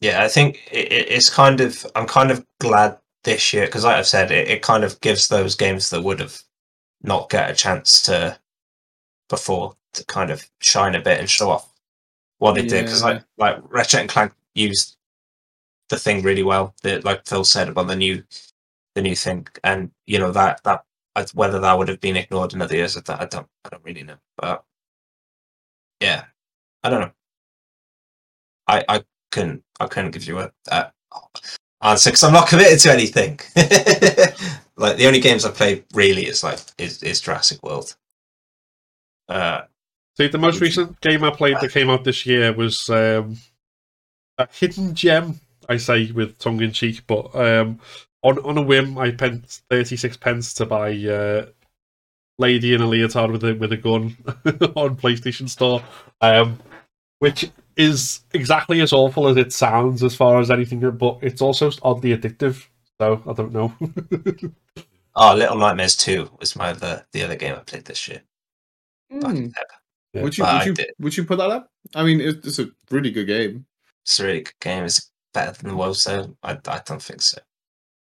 Yeah, I think it, it- it's kind of. I'm kind of glad this year because, like I've said, it, it kind of gives those games that would have not get a chance to before to kind of shine a bit and show off what they did. Because like like Ratchet and Clank used the thing really well. That like Phil said about the new the new thing, and you know that that whether that would have been ignored in other years, I don't I don't really know. But yeah, I don't know. I I couldn't I couldn't give you a, a answer because I'm not committed to anything. like the only games I play really is like is, is Jurassic World. Uh, See, the most recent game I played that came out this year was um, a hidden gem. I say with tongue in cheek, but um, on on a whim, I spent thirty six pence to buy uh, Lady in a leotard with a with a gun on PlayStation Store, um, which is exactly as awful as it sounds as far as anything, but it's also oddly addictive. So I don't know. oh, Little Nightmares Two was my other the other game I played this year. Back in Feb. Yeah. Would you would you would you put that up? I mean, it, it's a really good game. It's a really good game. It's better than so I, I don't think so.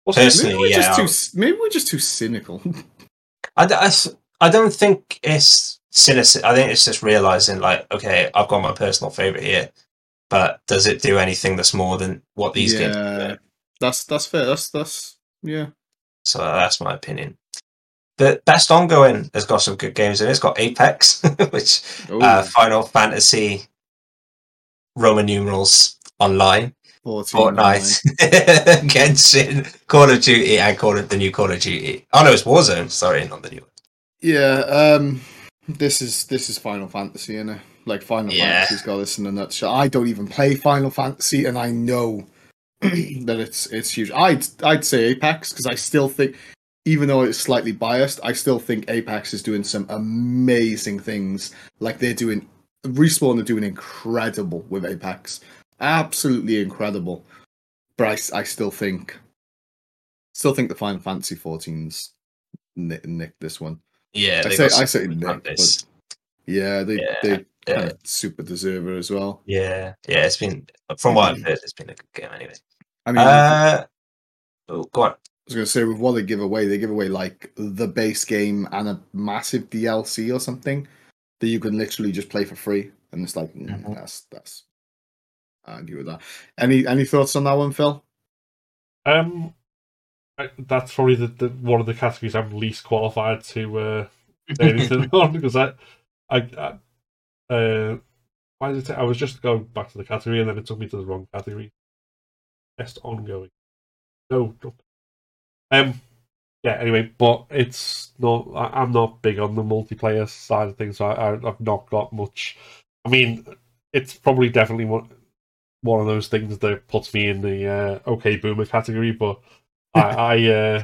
What's- Personally, Maybe we're yeah, just too maybe we're just too cynical. I don't think it's cynicism. I think it's just realizing, like, okay, I've got my personal favorite here, but does it do anything that's more than what these games yeah, do? that's that's fair. That's that's yeah. So that's my opinion. The best ongoing has got some good games in it. It's got Apex, which uh, Final Fantasy, Roman numerals online, 14, Fortnite, Genshin, Call of Duty, and Call of the new Call of Duty. Oh no, it's Warzone. Sorry, not the new one. Yeah, um, this is this is Final Fantasy, innit? Like Final Yeah. Fantasy's got this in a nutshell. I don't even play Final Fantasy, and I know that it's it's huge. I'd I'd say Apex because I still think, even though it's slightly biased, I still think Apex is doing some amazing things. Like they're doing, respawn are doing incredible with Apex, absolutely incredible. But I, I still think, still think the Final Fantasy 14's nick, nick this one. Yeah, I say I say Nick, but yeah, they Yeah, they yeah. kind of super deserve it as well. Yeah, yeah, it's been from what I've heard, it's been a good game anyway. I mean, Uh, oh, go on. I was going to say with what they give away, they give away like the base game and a massive DLC or something that you can literally just play for free, and it's like mm, Mhm. that's that's. I argue with that. Any any thoughts on that one, Phil? Um, I, that's probably the, the one of the categories I'm least qualified to uh, say anything on because I, I, I uh, why did it? Take, I was just going back to the category and then it took me to the wrong category. Best ongoing. No, don't. Um, yeah. Anyway, but it's not. I, I'm not big on the multiplayer side of things. So I, I, I've not got much. I mean, it's probably definitely one one of those things that puts me in the uh, okay boomer category. But I, I uh,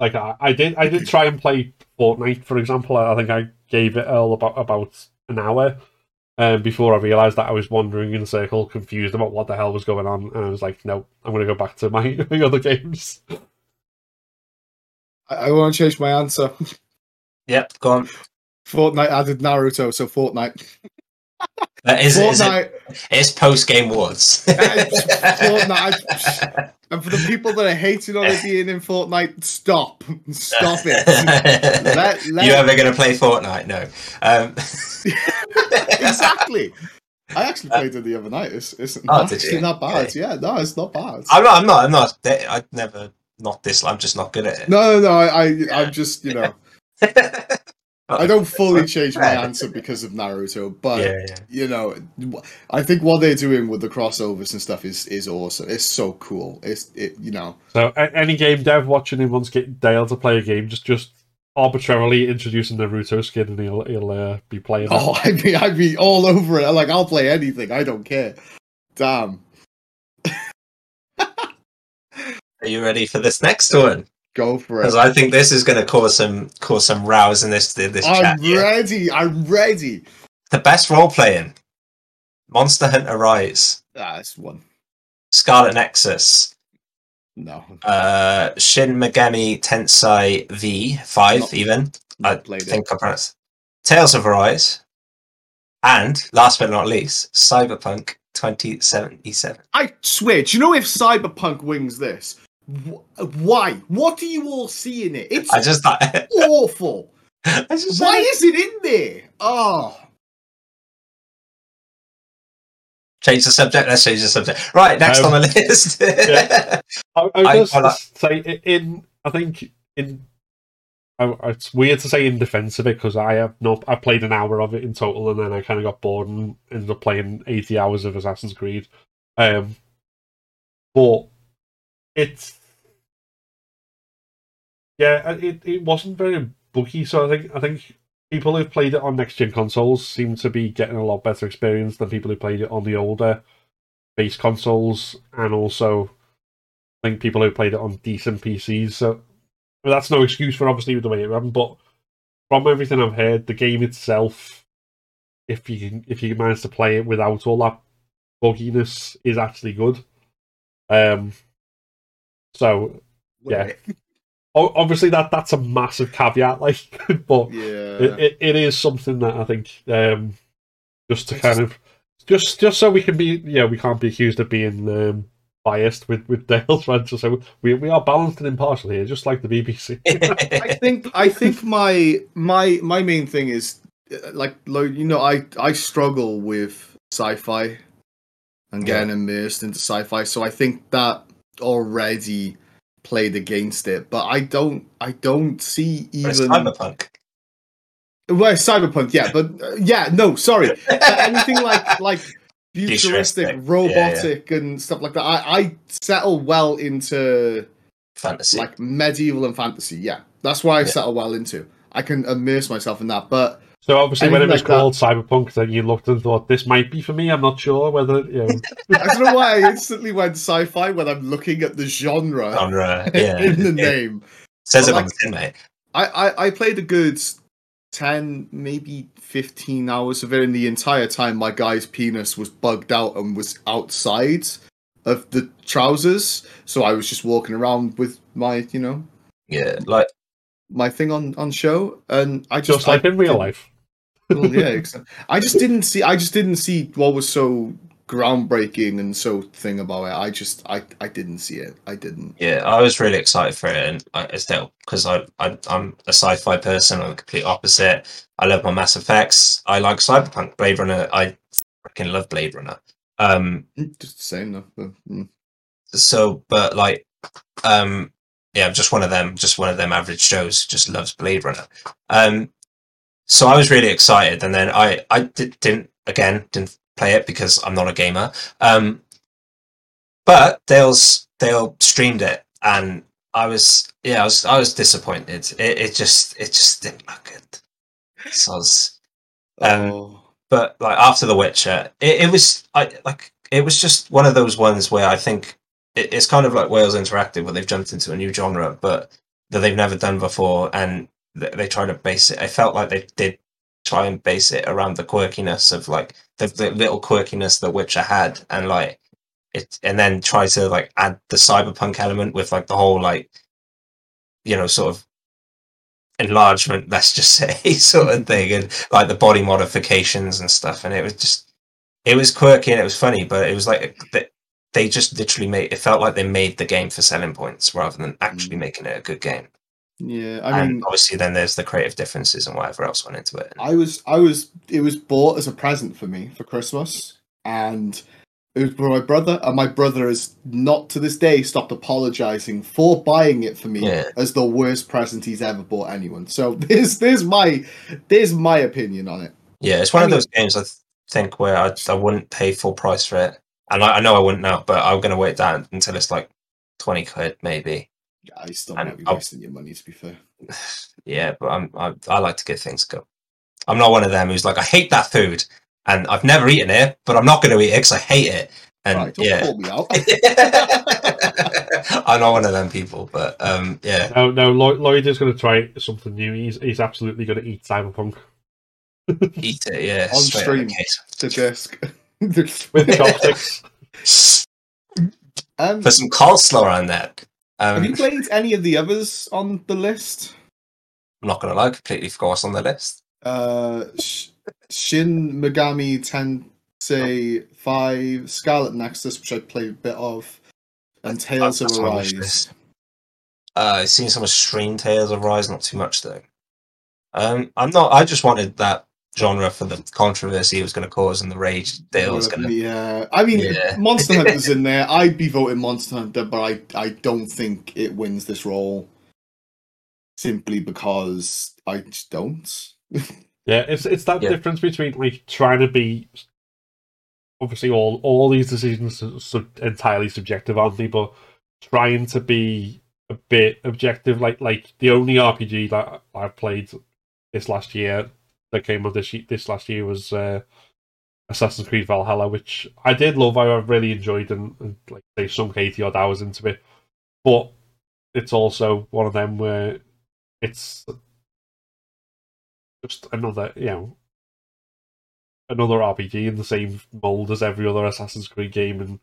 like I, I did I did try and play Fortnite for example. I think I gave it all about about an hour. Um, before I realised that I was wandering in a circle, confused about what the hell was going on, and I was like, "No, I'm going to go back to my, my other games." I, I want to change my answer. Yep, go on. Fortnite added Naruto, so Fortnite. Uh, is, it- is it, Fortnite. it's post game wars. Fortnite. And for the people that are hating on it being in Fortnite, stop, stop it. Let- let- you ever going to play Fortnite? No. Um, exactly. I actually played it the other night. It's, it's Oh, not actually not bad. Okay. Yeah, no, it's not bad. I'm not. I'm not. I'm not. I never not this. I'm just not good at it. No, no, no. I, I, I'm just, you know, I don't fully change my answer because of Naruto, but yeah, yeah. you know, I think what they're doing with the crossovers and stuff is is awesome. It's so cool. It's it, you know, So, any game dev watching who wants get Dale to play a game, just just arbitrarily introducing Naruto skin, and he'll he'll uh, be playing. it. oh, I'd be, I'd be all over it. Like I'll play anything. I don't care. Damn. Are you ready for this next one? Go for it. Because. I think this is going to cause some cause some rows in this this I'm chat. here. ready. I'm ready. The best role playing: Monster Hunter Rise, Ah, it's one. Scarlet Nexus, No, uh, Shin Megami Tensei V five. Not- even not I played it. think I pronounced Tales of Arise, And last but not least, Cyberpunk 2077. I swear, do you know if Cyberpunk wins this? Wh- Why? What do you all see in it? It's I just thought. awful. I just Why is it in there? Oh, change the subject. Let's change the subject. Right, next Um, on the list. yeah. I, I I- just like- say in. I think in. I, it's weird to say in defense of it because I have no. I played an hour of it in total, and then I kind of got bored and ended up playing eighty hours of Assassin's Creed. Um, but it's yeah, it it wasn't very buggy. So I think I think people who've played it on next gen consoles seem to be getting a lot better experience than people who played it on the older base consoles, and also I think people who played it on decent PCs. So that's no excuse for obviously the way it ran, but from everything I've heard, the game itself, if you can, if you manage to play it without all that bugginess, is actually good. Um, so Yeah. o- obviously that that's a massive caveat, like, but yeah. it, it, it is something that I think um, just to It's kind of just just so we can be yeah we can't be accused of being um, biased with with Dale's fans. So we we are balanced and impartial here, just like the BBC. I think I think my my my main thing is uh, like you know I I struggle with sci-fi and getting immersed into sci-fi, so I think that already played against it. But I don't I don't see But it's even Cyberpunk. well cyberpunk yeah, but uh, yeah no sorry anything like like futuristic, Futuristic, yeah, yeah. robotic and stuff like that. I I settle well into Fantasy. like medieval and fantasy. Yeah, that's why I Yeah. settle well into. I can immerse myself in that. But So obviously, when it was like that. called Cyberpunk, then you looked and thought this might be for me. I'm not sure whether you know. I don't know why I instantly went sci-fi when I'm looking at the genre genre. Yeah. in the It name. says it But on like- the tin, mate. I, I I played a good ten, maybe fifteen hours of it, and the entire time my guy's penis was bugged out and was outside of the trousers. So I was just walking around with my, you know, Yeah, like my thing on on show, and I just Just like I in real life. Well, yeah, exactly. I just didn't see. I just didn't see what was so groundbreaking and so thing about it. I just, I, I didn't see it. I didn't. yeah, I was really excited for it, and I, it's still because I, I I'm a sci-fi person. I'm the complete opposite. I love my Mass Effects. I like Cyberpunk, Blade Runner. I freaking love Blade Runner. Um, Just the same though. but, mm. so but like um yeah i'm just one of them just one of them average shows. just loves blade runner um so i was really excited and then i i did, didn't again didn't play it because i'm not a gamer. Um but dale's dale streamed it and i was yeah i was i was disappointed. It, it just it just didn't look good. So I was, Um, Oh. but like after The Witcher, it, it was I like it was just one of those ones where I think it, it's kind of like Wales Interactive, where they've jumped into a new genre, but that they've never done before, and they try to base it. I felt like they did try and base it around the quirkiness of like the, the little quirkiness that Witcher had, and like it, and then try to like add the cyberpunk element with like the whole like you know sort of enlargement let's just say sort of thing and like the body modifications and stuff and it was just it was quirky and it was funny but it was like they, they just literally made it felt like they made the game for selling points rather than actually Mm. making it a good game Yeah, I and mean, obviously then there's the creative differences and whatever else went into it I was, I was, it was bought as a present for me for Christmas, and it was for my brother, and my brother has not to this day stopped apologizing for buying it for me Yeah. as the worst present he's ever bought anyone. So there's, there's my, there's my opinion on it. yeah it's one I of mean- those games i th- think where I, I wouldn't pay full price for it and I, I know i wouldn't now but i'm going to wait down until it's like 20 quid maybe I still And might be I'll- wasting your money. To be fair, yeah, but I'm I, I like to get things a go. I'm not one of them who's like I hate that food and I've never eaten it, but I'm not going to eat it because I hate it. And right, don't yeah, me out. I'm not one of them people. But um, yeah, No, no. Lloyd, Lloyd is going to try something new. He's he's absolutely going to eat Cyberpunk eat it. Yeah, On straight out stream. the case. to desk. with chopsticks. um, Put some coleslaw on that. Have Um, you played any of the others on the list? I'm not going to lie, completely forgot on the list. Uh, sh- Shin Megami Tensei Five, Scarlet Nexus, which I played a bit of, and Tales That's of on my wish Arise. Uh, I've seen some of Stream Tales of Rise, not too much though. Um, I'm not. I just wanted that genre for the controversy it was going to cause and the rage that it was going to. Yeah, I mean, Yeah. Monster Hunter's in there. I'd be voting Monster Hunter, but I, I don't think it wins this role simply because I just don't. Yeah, it's it's that Yeah. difference between like trying to be. Obviously, all all these decisions are sub- entirely subjective, aren't they? But trying to be a bit objective, like like the only RPG that I've played this last year that came out this this last year was uh, Assassin's Creed Valhalla, which I did love. I really enjoyed and, and like say sunk eighty odd hours into it, but it's also one of them where it's just another, you know, another RPG in the same mold as every other Assassin's Creed game, and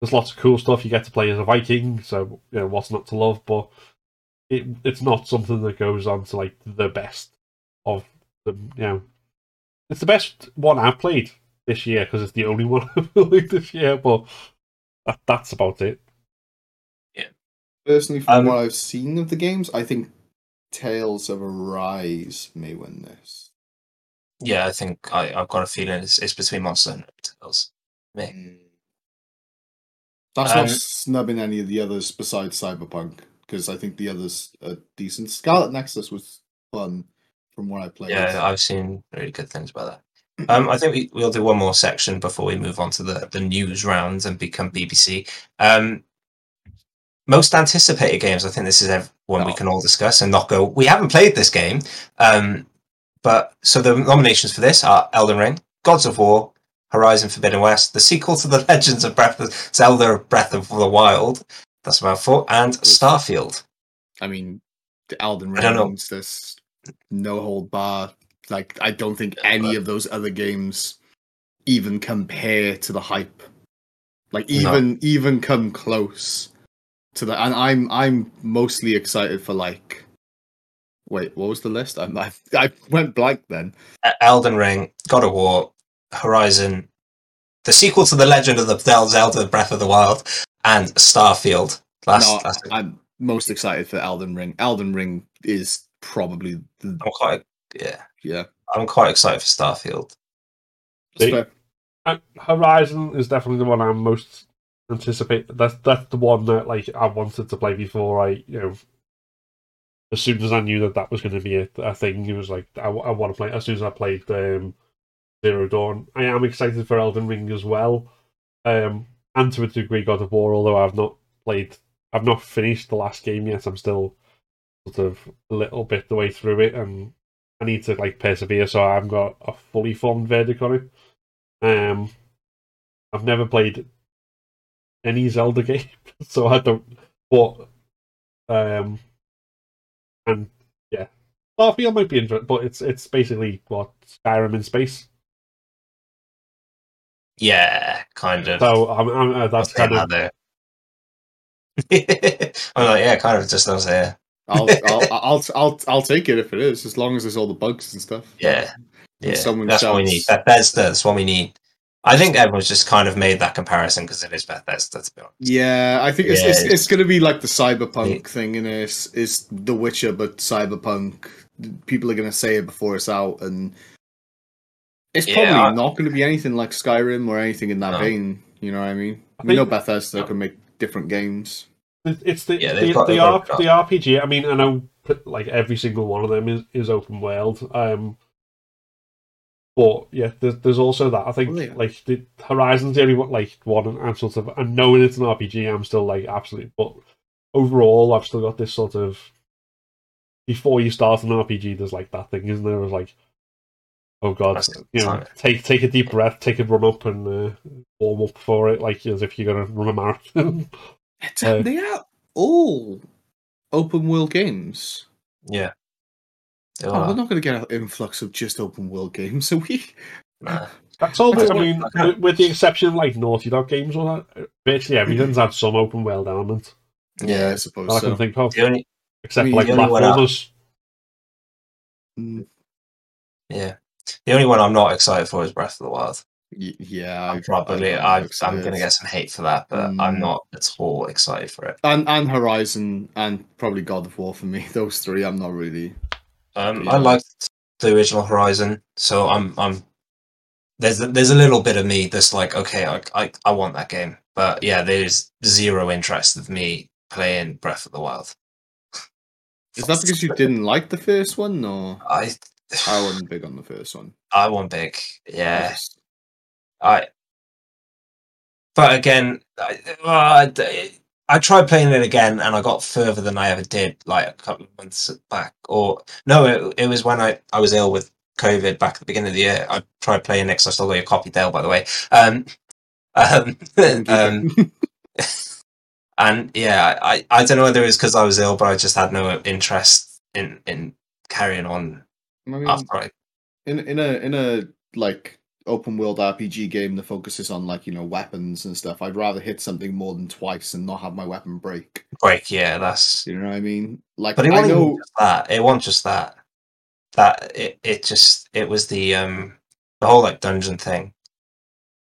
there's lots of cool stuff. You get to play as a Viking, so you know what's not to love, but it it's not something that goes on to like the best of them. You know, it's the best one I've played this year because it's the only one I've played this year, but that, that's about it. Yeah. Personally, from Um, what I've seen of the games, I think Tales of Arise may win this. Yeah, I think I, I've got a feeling it's, it's between Monster and Tales. Me. Mm. That's Um, not snubbing any of the others besides Cyberpunk, because I think the others are decent. Scarlet Nexus was fun from what I played. Yeah, I've seen really good things about that. Um, I think we, we'll do one more section before we move on to the, the news rounds and become BBC. Um, most anticipated games, I think this is one we Oh. can all discuss and not go, we haven't played this game. Um, but so the nominations for this are Elden Ring, Gods of War, Horizon Forbidden West, the sequel to The Legends of Breath of Zelda Breath of the Wild, that's about four, and Starfield. I mean, the Elden I don't know. This no hold bar. Like, I don't think any of those other games even compare to the hype. Like, No. even even come close to that. And I'm I'm mostly excited for like. Wait, what was the list? I'm, I I went blank then. Elden Ring, God of War, Horizon, the sequel to The Legend of the Zel- Zelda Breath of the Wild, and Starfield. That's, no, it. I'm most excited for Elden Ring. Elden Ring is probably the I'm quite yeah. yeah. I'm quite excited for Starfield. That's See. Uh, Horizon is definitely the one I'm most anticipate. That's that's the one that like I wanted to play before I you know. As soon as I knew that that was going to be a, a thing, it was like I, want to play. As soon as I played um, Zero Dawn, I am excited for Elden Ring as well, um, and to a degree God of War. Although I've not played, I've not finished the last game yet. I'm still sort of a little bit the way through it, and I need to like persevere. So I haven't got a fully formed verdict on it. Um, I've never played any Zelda game, so I don't. But um, and yeah, Starfield might be interesting, but it's it's basically what Skyrim in space. Yeah, kind of. So I'm, I'm, uh, that's kind of there. I'm like, yeah, kind of just those yeah. I'll, I'll I'll I'll I'll take it if it is, as long as there's all the bugs and stuff. Yeah. And Yeah, someone that's what we need. Bethesda, that's what we need. I think everyone's just kind of made that comparison because it is Bethesda, to be honest. Yeah, I think it's, it's Yeah. it's gonna be like the cyberpunk Yeah. thing, and it's it's The Witcher, but cyberpunk. People are gonna say it before it's out, and it's Yeah, probably I- not gonna be anything like Skyrim or anything in that No. vein. You know what I mean? I we know Bethesda can make different games. It- It's the Yeah, the, they've the, they've got R, a the RPG. I mean, I know like every single one of them is, is open world. Um, but yeah, there's there's also that. I think Oh, yeah. like the Horizon's the only one like one. and I'm sort of and knowing it's an RPG, I'm still like absolutely. But overall, I've still got this sort of before you start an RPG, there's like that thing, isn't there? It's like, oh god, That's you know, time. take take a deep breath, take a run up, and uh, warm up for it, like as if you're gonna run a marathon. Uh, they are all open world games. Yeah. They Oh, are. we're not gonna get an influx of just open world games, so we. Nah. That's all. I mean, with, with the exception of like Naughty Dog games or that, basically everything's had some open world element Yeah, I suppose that I so. can think of, The only except I mean, like the only platformers. Mm. yeah. The only one I'm not excited for is Breath of the Wild. Yeah, I'm probably I- I'm going to get some hate for that, but I'm Mm. not at all excited for it. and and Horizon and probably God of War for me. Those three, I'm not really. Um, I liked the original Horizon, so I'm I'm there's a, there's a little bit of me that's like, okay, I, I I want that game, but yeah, there's zero interest of me playing Breath of the Wild. Is that because you didn't like the first one, or I I wasn't big on the first one? I want big, I yeah. just- I. But again, I, uh, I, I tried playing it again, and I got further than I ever did, like a couple of months back. Or no, it, it was when I, I was ill with COVID back at the beginning of the year. I tried playing it 'cause I still got your copy, Dale, by the way. Um, um, um, and yeah, I, I don't know whether it was because I was ill, but I just had no interest in in carrying on I mean, after I. in in a in a like open world RPG game that focuses on like you know weapons and stuff, I'd rather hit something more than twice and not have my weapon break. Break, yeah, that's You know what I mean? Like But it wasn't know just that. It wasn't just that. That it, it just it was the um the whole like dungeon thing.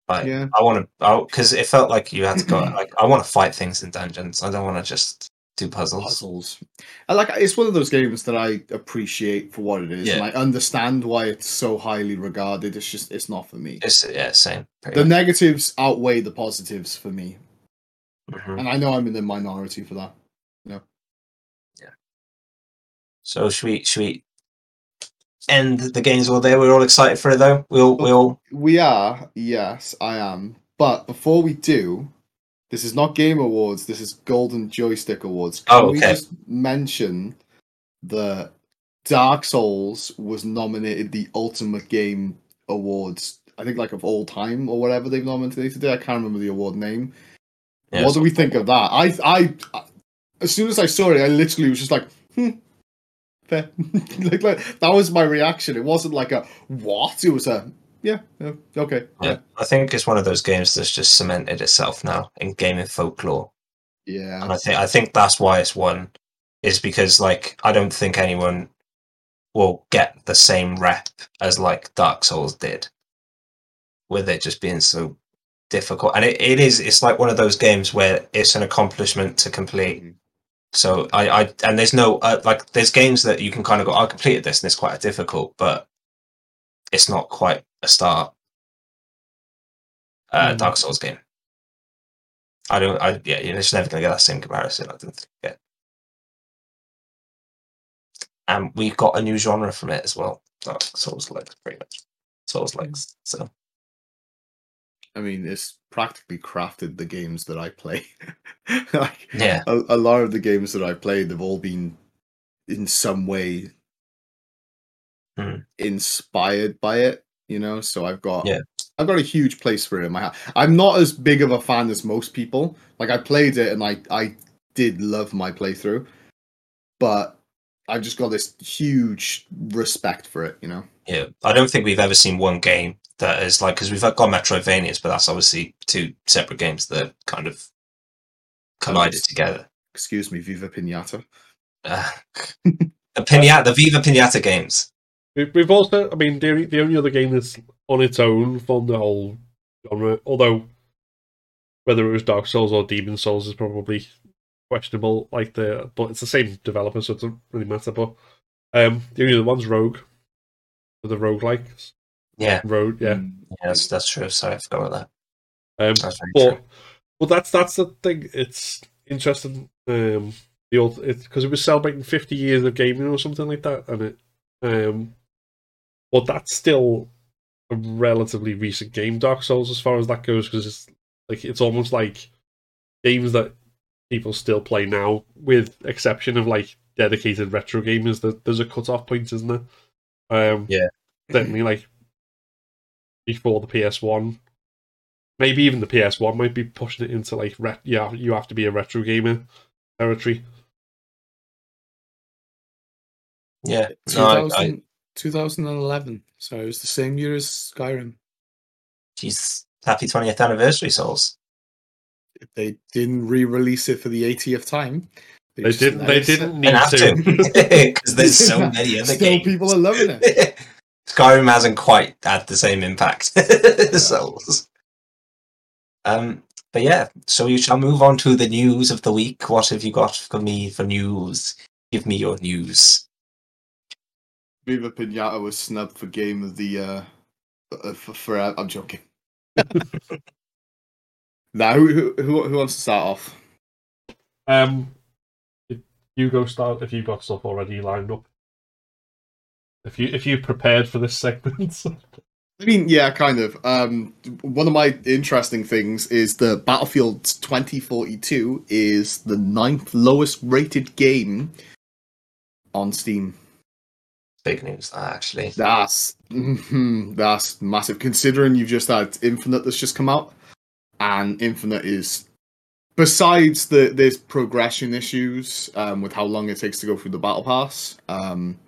Like Yeah. I want to because it felt like you had to go like I want to fight things in dungeons. I don't want to just do puzzles. puzzles. I like it's one of those games that I appreciate for what it is, and I understand why it's so highly regarded. It's just it's not for me. It's yeah, same. The much. negatives outweigh the positives for me, Mhm. and I know I'm in the minority for that. So should we should we end the games all there? We're all excited for it though. We all we all We are, yes, I am. But before we do, this is not Game Awards. This is Golden Joystick Awards. Can Oh, we just mention that Dark Souls was nominated the Ultimate Game Awards? I think like of all time or whatever they've nominated it. I can't remember the award name. yeah, what do we think of that? I, I, as soon as I saw it, I literally was just like, hmm, fair. like, like that was my reaction. It wasn't like a what. It was a yeah, yeah okay, yeah. I think it's one of those games that's just cemented itself now in gaming folklore. yeah. and I think I think that's why it's won, is because like I don't think anyone will get the same rep as like Dark Souls did, with it just being so difficult. And it, it is it's like one of those games where it's an accomplishment to complete. Mhm. So I, I and there's no uh, like there's games that you can kind of go I completed this and it's quite difficult, but it's not quite start. Uh, Mm. Dark Souls game. I don't. I yeah, you're just never gonna get that same comparison. I don't think. Yeah. And we've got a new genre from it as well. Dark Souls like pretty much. Souls likes. So I mean, it's practically crafted the games that I play. like yeah, a, a lot of the games that I played, they've all been in some way Hmm. inspired by it. You know, so I've got Yeah. I've got a huge place for it in my heart. I'm not as big of a fan as most people. Like I played it and I I did love my playthrough, but I've just got this huge respect for it. You know. yeah. I don't think we've ever seen one game that is like because we've got Metroidvanias, but that's obviously two separate games that kind of collided together. Excuse me, Viva Pinata. Uh, the Pinata, the Viva Pinata games. We- We've also, I mean, the, the only other game that's on its own from the whole genre, although whether it was Dark Souls or Demon Souls is probably questionable. Like the, but it's the same developer, so it doesn't really matter. But um, the only other one's Rogue, for the roguelikes. Yeah, Road, yeah. Mm. yeah, that's that's true. Sorry, I forgot about that. Um, That's but true. but that's that's the thing. It's interesting. Um, the old it's because it was celebrating fifty years of gaming or something like that, and it um, but that's still a relatively recent game, Dark Souls, as far as that goes, because it's like it's almost like games that people still play now, with exception of like dedicated retro gamers. That there's a cutoff point, isn't there? Um, Yeah. certainly like before the PS One maybe even the PS1 might be pushing it into like ret- yeah, you have to be a retro gamer territory. Yeah, no, I, I, 2000, 2011. So it was the same year as Skyrim. geez, happy twentieth anniversary, Souls. If they didn't re-release it for the 80th time, They just didn't. They didn't Didn't need have to. to because there's so many other Still, games. people are loving it. Skyrim hasn't quite had the same impact. Souls. um, but yeah, so you shall move on to the news of the week. What have you got for me for news? Give me your news. Viva Pinata was snubbed for game of the uh, uh for, for uh, I'm joking. now, who, who who wants to start off? Um, you go start if you've got stuff already lined up. If you if you prepared for this segment. I mean, yeah, kind of. Um, one of my interesting things is the Battlefield 2042 is the ninth lowest rated game on Steam. Big news, that, actually. That's mhm, that's massive. Considering you've just had Infinite that's just come out, and Infinite is besides the there's progression issues um, with how long it takes to go through the battle pass. Um,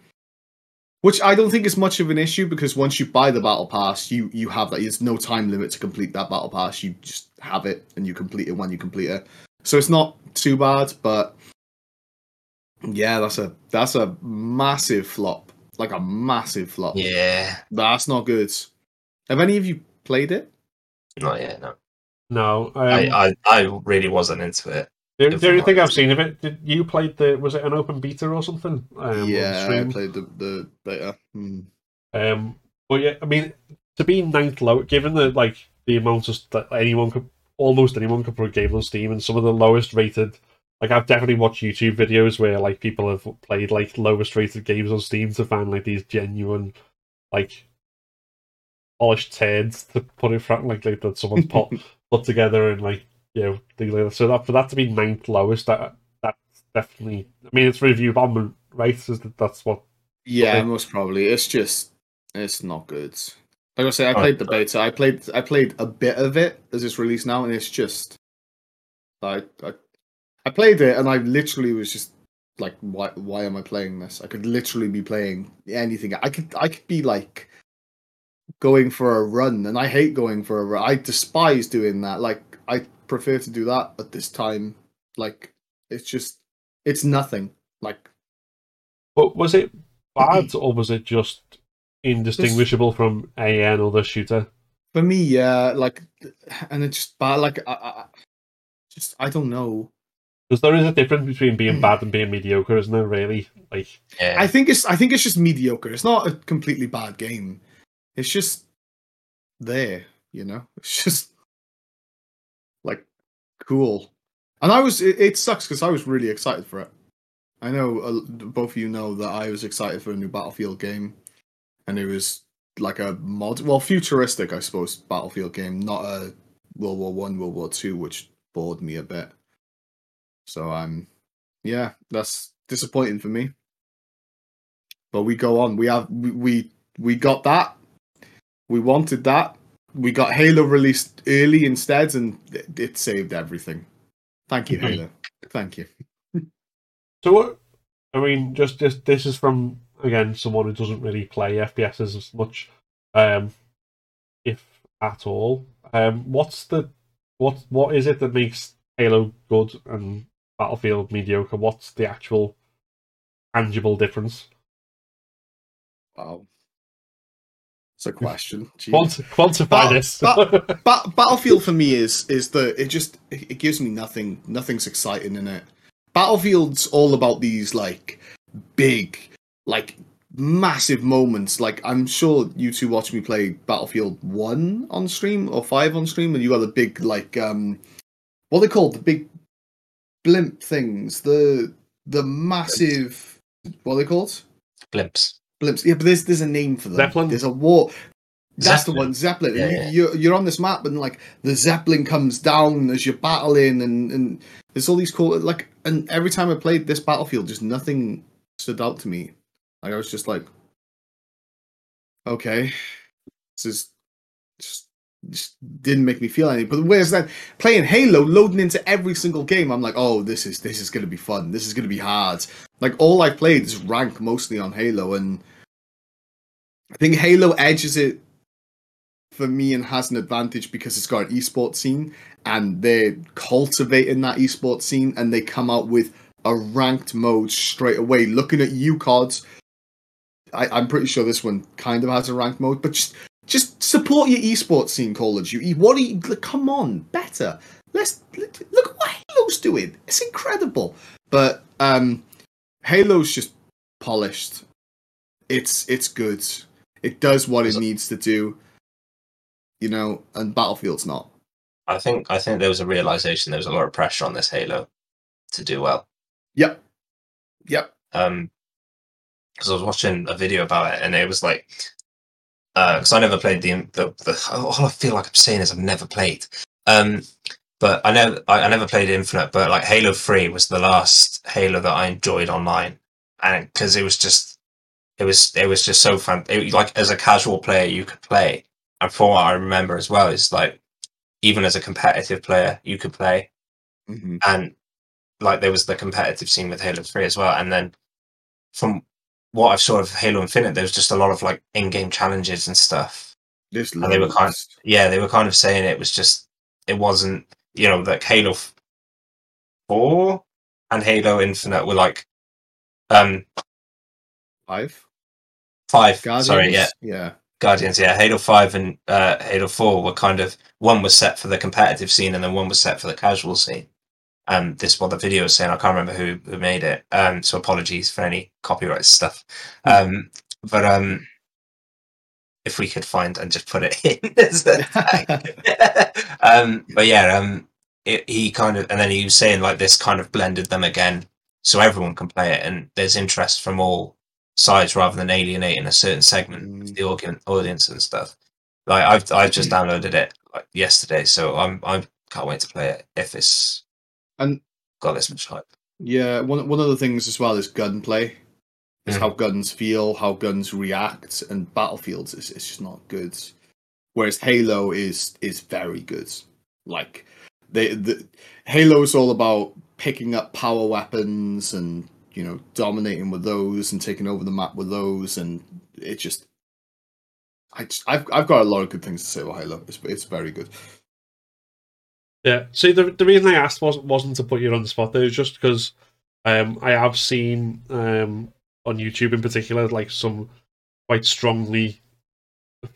which I don't think is much of an issue because once you buy the battle pass, you you have that. There's no time limit to complete that battle pass. You just have it and you complete it when you complete it. So it's not too bad, but yeah, that's a that's a massive flop. Like a massive flop. Yeah, That's not good. Have any of you played it? not yet. No, no, um, I, I I really wasn't into it. the, the only thing I've seen of it, did you played the was it an open beta or something? Um, yeah, I played the the beta. Hmm. Um, but yeah, I mean, to be ninth low, given the like the amount of that anyone could, almost anyone could put a game on Steam, and some of the lowest rated, like I've definitely watched YouTube videos where like people have played like lowest rated games on Steam to find like these genuine, like polished turds to put in front, like, like that someone's put put together and like you know things like that. So that for that to be ninth lowest, that that's definitely. I mean, it's review bomb, right? So that- that's what Yeah, Okay. most probably. It's just it's not good. Like I say, I played the beta. I played I played a bit of it as it's released now, and it's just I I, I played it, and I literally was just like, why why am I playing this? I could literally be playing anything. I could I could be like going for a run, and I hate going for a run. I despise doing that. Like I prefer to do that at this time. Like it's just it's nothing. Like But was it bad or was it just indistinguishable from AN or the shooter? For me, yeah, like, and it's just bad. Like, I, I just I don't know. Because there is a difference between being bad and being mediocre, isn't there? Really, like Yeah, I think it's I think it's just mediocre. It's not a completely bad game. It's just there, you know. It's just like cool. And I was it, it sucks because I was really excited for it. I know uh, both of you know that I was excited for a new Battlefield game, and it was like a mod, well, futuristic, I suppose, Battlefield game, not a World War One, World War Two, which bored me a bit. So um, yeah, that's disappointing for me. But we go on. We have we we, got that. We wanted that. We got Halo released early instead, and it, it saved everything. Thank you, Mhm. Halo. Thank you. so. What, I mean, just this. This is from again someone who doesn't really play FPSs as much, um, if at all. Um, what's the what? What is it that makes Halo good and Battlefield mediocre? What's the actual tangible difference? Wow. It's a question. Quanti- quantify this. Ba- Battlefield for me is is the it just it gives me nothing. Nothing's exciting in it. Battlefield's all about these like big, like massive moments. Like I'm sure you two watch me play Battlefield One on stream or Five on stream, and you got the big like um, what are they called? The big blimp things. The the massive what are they called? blimps. Blimps. Yeah, but there's there's a name for them. Zeppelin? There's a war. That's the one, Zeppelin. Yeah, and yeah. you, You're, you're on this map, and like the Zeppelin comes down as you're battling, and and there's all these cool like. And every time I played this battlefield, just nothing stood out to me. Like I was just like, okay, this is just just didn't make me feel anything. But whereas that playing Halo, loading into every single game, I'm like, oh, this is this is gonna be fun. This is gonna be hard. Like all I've played is rank mostly on Halo, and I think Halo edges it for me and has an advantage because it's got an esports scene and they're cultivating that esports scene and they come out with a ranked mode straight away. Looking at you, cards, I, I'm pretty sure this one kind of has a ranked mode, but just just support your esports scene, Call of Duty. What are you? Come on, better. Let's look at what Halo's doing. It's incredible. But um, Halo's just polished. It's it's good. It does what it needs to do. You know, and Battlefield's not. I think I think there was a realization there was a lot of pressure on this Halo to do well. Yep. Yep. Um, because I was watching a video about it and it was like, because I never played the, the the all I feel like I'm saying is I've never played. Um, but I know I, I never played Infinite, but like Halo Three was the last Halo that I enjoyed online, and because it was just it was it was just so fun. It, like as a casual player, you could play, and from what I remember as well is like even as a competitive player, you could play, hmm and like there was the competitive scene with Halo Three as well, and then from what I've saw of Halo Infinite, there was just a lot of like in-game challenges and stuff. This And they were kind loads. Yeah, they were kind of saying it was just it wasn't you know like Halo Four and Halo Infinite were like um five. five. Guardians. Sorry, yeah, yeah. Guardians. Yeah, Halo Five and uh, Halo Four were kind of one was set for the competitive scene and then one was set for the casual scene. Um, this is what the video is saying. I can't remember who who made it. Um, so apologies for any copyright stuff. Um, but um, if we could find and just put it in as a tag. um, but yeah, um, it, he kind of and then he was saying like this kind of blended them again, so everyone can play it, and there's interest from all sides rather than alienating a certain segment of Mm. the organ, audience and stuff. Like I've I've just downloaded it like yesterday, so I'm I can't wait to play it if it's And got this much hype. yeah, one one of the things as well is gunplay. Is Mhm. how guns feel, how guns react, and battlefields is it's just not good. Whereas Halo is is very good. Like they the Halo's all about picking up power weapons and you know dominating with those and taking over the map with those, and it just I just, I've I've got a lot of good things to say about Halo. It's it's very good. Yeah. See, the the reason I asked wasn't wasn't to put you on the spot. There, was just because um, I have seen um, on YouTube in particular, like some quite strongly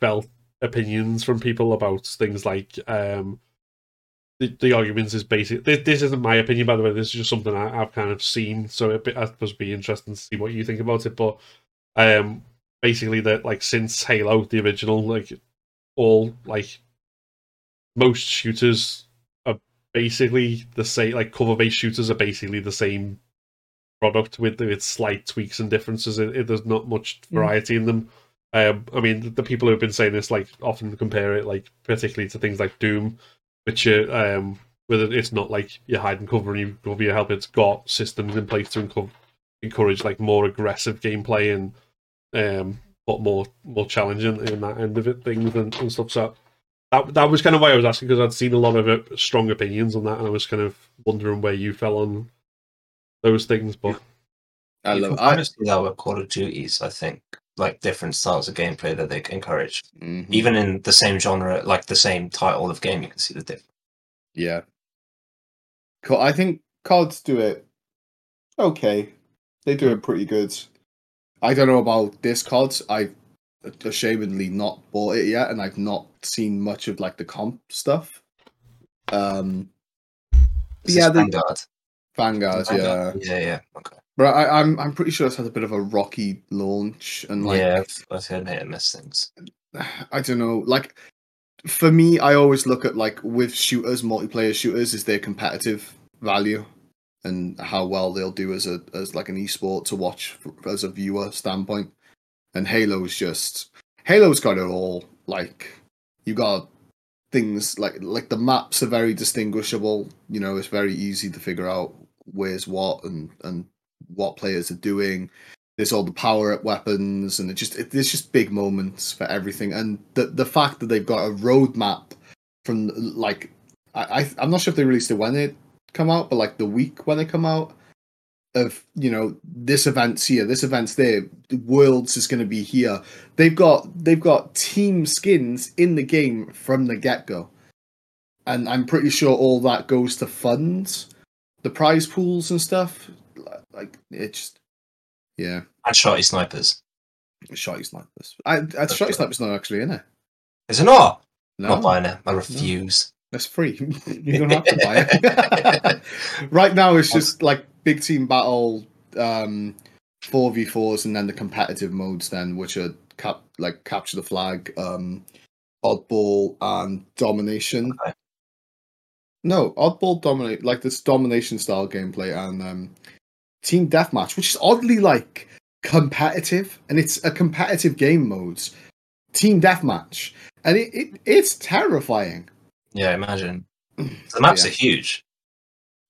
felt opinions from people about things like um, the the arguments is basic. This, this isn't my opinion, by the way. This is just something I, I've kind of seen. So it it must be interesting to see what you think about it. But um, basically, that like since Halo, the original, like all like most shooters basically the same. Like cover-based shooters are basically the same product with with slight tweaks and differences. It, it, there's not much variety in them. Um, I mean, the, the people who've been saying this like often compare it like particularly to things like Doom, which uh, um, where it's not like you hide and cover and you cover your help. It's got systems in place to encourage, encourage like more aggressive gameplay and um, but more more challenging in that end of it things and, and stuff. So that that was kind of why I was asking because I'd seen a lot of uh, strong opinions on that, and I was kind of wondering where you fell on those things. But I you love. can I, kind of see that with Call of Duties. I think like different styles of gameplay that they encourage, Mhm. even in the same genre, like the same title of game, you can see the difference. Yeah. Cool. I think cards do it okay. They do it pretty good. I don't know about this COD. Ashamedly not bought it yet, and I've not seen much of like the comp stuff. Um, Yeah, the- Vanguard. Vanguard, yeah, yeah, yeah. Okay. but I, I'm I'm pretty sure it's had a bit of a rocky launch, and like yeah, I've, I've heard hit and miss things. I don't know. Like for me, I always look at like with shooters, multiplayer shooters, is their competitive value and how well they'll do as a as like an esport to watch f- as a viewer standpoint. And Halo's just Halo's got it all. Like you got things like like the maps are very distinguishable. You know, it's very easy to figure out where's what and and what players are doing there's all the power up weapons and it just it, there's just big moments for everything and the the fact that they've got a roadmap from like I, I i'm not sure if they released it when it come out but like the week when they come out of you know this event's here this event's there the worlds is going to be here they've got they've got team skins in the game from the get-go and i'm pretty sure all that goes to funds the prize pools and stuff like it just yeah And shotty snipers. Shotty snipers. I, I Shotty snipers not actually in it. Is it not? No, Not buying it. I refuse. that's free. you don't have to buy it. right now, it's just like big team battle, um, four v fours, and then the competitive modes, then which are cap like capture the flag, um, oddball, and domination. Okay. No, oddball dominate like this domination style gameplay and um, team deathmatch, which is oddly like competitive, and it's a competitive game modes. Team deathmatch, and it, it it's terrifying. Yeah, imagine. The maps Yeah. are huge.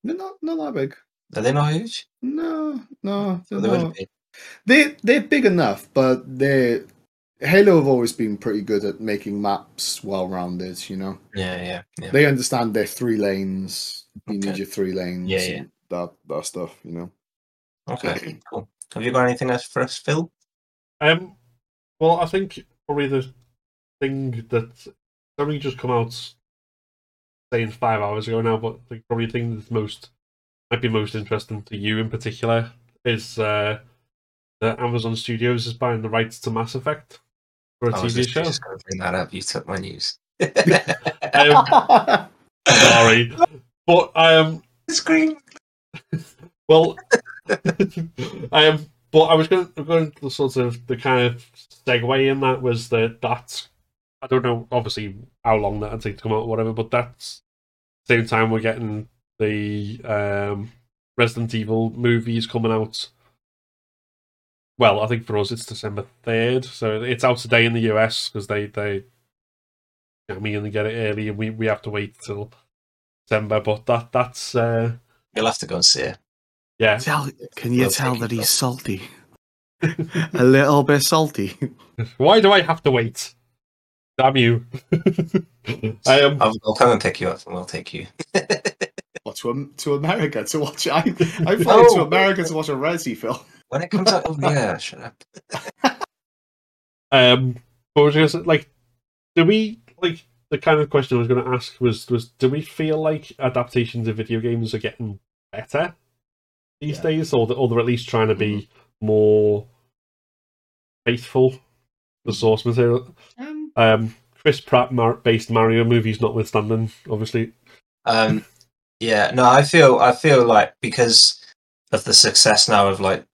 They're not not that big. Are they not huge? No, no, they're they not. They they're big enough, but they Halo have always been pretty good at making maps well rounded. You know, Yeah, yeah, yeah. they understand their three lanes. You need your three lanes. Yeah, yeah. That that stuff. You know. Okay, cool. Have you got anything else for us, Phil? Um, well, I think probably the thing that only just come out saying five hours ago now, but I think probably the thing that's most might be most interesting to you in particular is uh, that Amazon Studios is buying the rights to Mass Effect for a I was TV just, show. just bring that up. You took my news. Um, sorry, but I am um, Scream. Well, I am. um, but I was going, going to the sort of the kind of segue in that was that that's I don't know obviously how long that'll take to come out or whatever, but that's same time we're getting the um, Resident Evil movies coming out. Well, I think for us it's December third, so it's out today in the US because they they I mean they get it early and we, we have to wait till December. But that that's uh, You'll have to go and see it. yeah. Tell, can you We'll tell that it, he's salty? a little bit salty. Why do I have to wait? Damn you! I am. I'll, I'll come and pick you up and we'll take you. What to to America to watch? I I flew to. America to watch a Resi film. When it comes out, oh yeah, shut up. Um, but I was gonna say, like, do we like the kind of question I was going to ask was was do we feel like adaptations of video games are getting better these Yeah. days, or or they're at least trying to be more faithful to the source material? Um, Um, Chris Pratt based Mario movies notwithstanding, obviously. Um, yeah, no, I feel I feel like because of the success now of like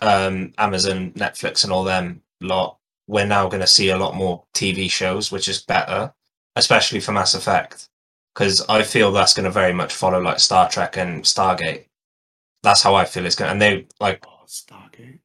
um, Amazon, Netflix, and all them lot, we're now going to see a lot more TV shows, which is better, especially for Mass Effect, because I feel that's going to very much follow like Star Trek and Stargate. That's how I feel it's going, to and they like oh, Stargate.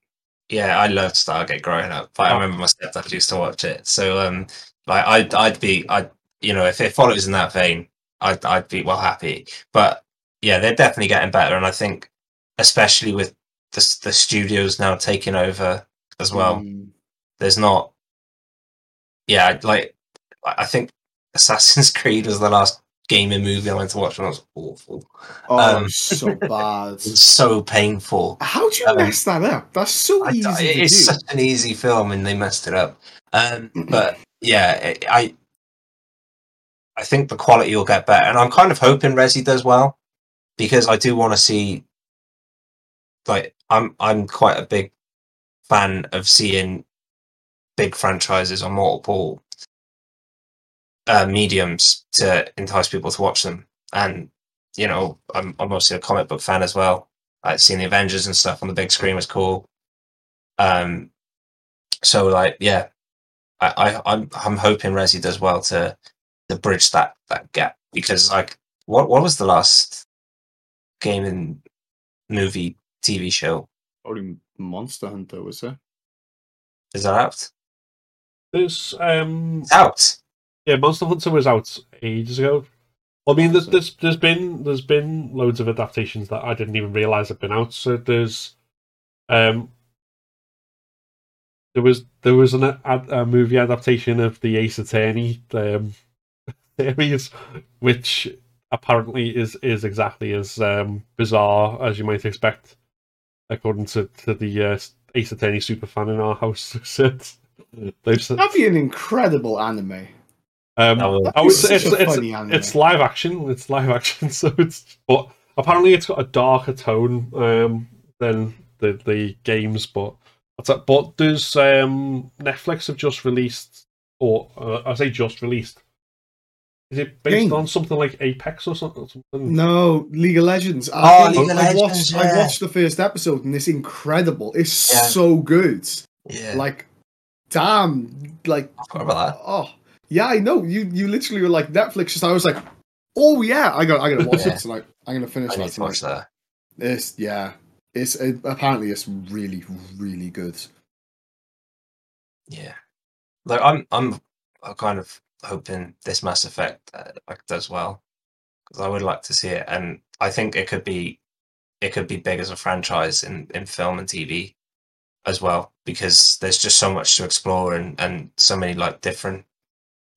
yeah, I loved Stargate growing up. But I Oh. remember my stepdad used to watch it. So um like I'd I'd be I you know, if it follows in that vein, I'd I'd be well happy. But yeah, they're definitely getting better and I think especially with the the studios now taking over as well, Mm. there's not yeah, like I think Assassin's Creed was the last gaming movie I went to watch and it was awful. Oh, Um, so bad. It so painful. How do you um, mess that up? That's so I, easy do. it's such an easy film, and they messed it up. Um, but yeah, I I think the quality will get better, and I'm kind of hoping Resi does well because I do want to see. Like, I'm I'm quite a big fan of seeing big franchises on multiple uh, mediums to entice people to watch them, and you know, I'm I'm mostly a comic book fan as well. Like seeing the Avengers and stuff on the big screen was cool. Um, so like, yeah, I, I I'm I'm hoping Resi does well to to bridge that that gap because like, what what was the last gaming movie TV show? Probably Monster Hunter was it? Is that out? There's um It's out. Yeah, Monster Hunter was out ages ago. I mean, there's, there's there's been there's been loads of adaptations that I didn't even realize had been out. So there's, um, there was there was an a, a movie adaptation of the Ace Attorney um, series, which apparently is is exactly as um, bizarre as you might expect, according to to the uh, Ace Attorney superfan in our house. So they've said, That'd be an incredible anime. um, That was- Oh, it's it's it's, anime. it's live action. It's live action, so it's but apparently it's got a darker tone um, than the the games. But That's it. But does um, Netflix have just released, or uh, I say just released? Is it based Game. on something like Apex or something? No, League of Legends. Oh, I, League of I Legends, watched. I watched the first episode, and it's incredible. It's Yeah. so good. Yeah, Like, damn. Like, I about that. oh, yeah. I know. You you literally were like Netflix. Just I was like, oh yeah, I got I gotta watch Yeah. it tonight. I'm gonna finish I that need to watch that. It's yeah. It's it, apparently it's really really good. Yeah, like I'm, I'm, I'm kind of hoping this Mass Effect uh, like does well because I would like to see it, and I think it could be, it could be big as a franchise in in film and TV as well because there's just so much to explore and and so many like different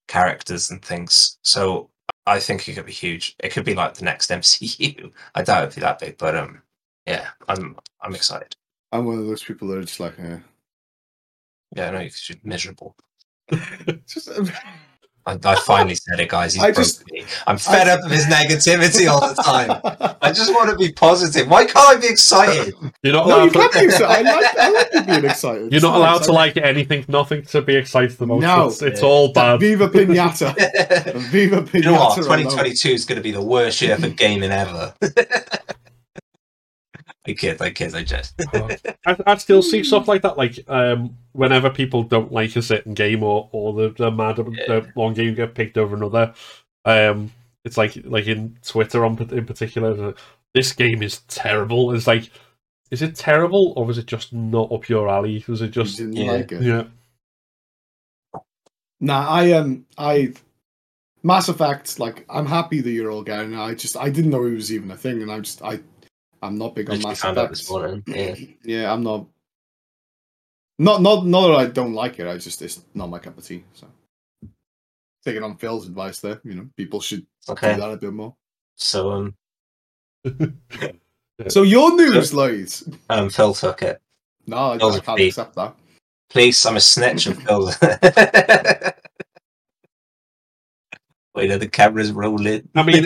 characters and things. So I think it could be huge. It could be like the next MCU. I doubt it'd be that big, but um, yeah, I'm I'm excited. I'm one of those people that are just like, eh. Yeah, I know you're miserable. just I, I finally said it, guys. He's I just, me. I'm fed I- up of his negativity all the time. I just want to be positive. Why can't I be excited? You're not no, allowed you to, can't be excited. I like, I like you being excited. you're It's not nice. allowed to like anything, nothing to be excited about. No. It's, it's all bad. Viva Pinata. Viva Pinata. you know what? alone. 2022 is going to be the worst year for gaming ever. I kid, I kid, I just. I, I still see stuff like that. Like um, whenever people don't like a certain game or or the, the mad the one game get picked over another, um, it's like like in Twitter on in particular. This game is terrible. It's like, is it terrible or was it just not up your alley? Was it You just didn't Yeah. like it. yeah? Nah, I um, I Mass Effect. Like, I'm happy that you're all getting. it. I just, I didn't know it was even a thing, and I just, I, I'm not big on Literally Mass found out Effect. this morning. Yeah. yeah, I'm not. Not, not, not that I don't like it. I just, it's not my cup of tea. So, taking on Phil's advice there. You know, people should do that a bit more. So um, So your news, Lloyd. um, Phil took it. No, I, Phil's I a can't thief. accept that. Please, I'm a snitch and Phil. Wait, are the cameras rolling? I mean,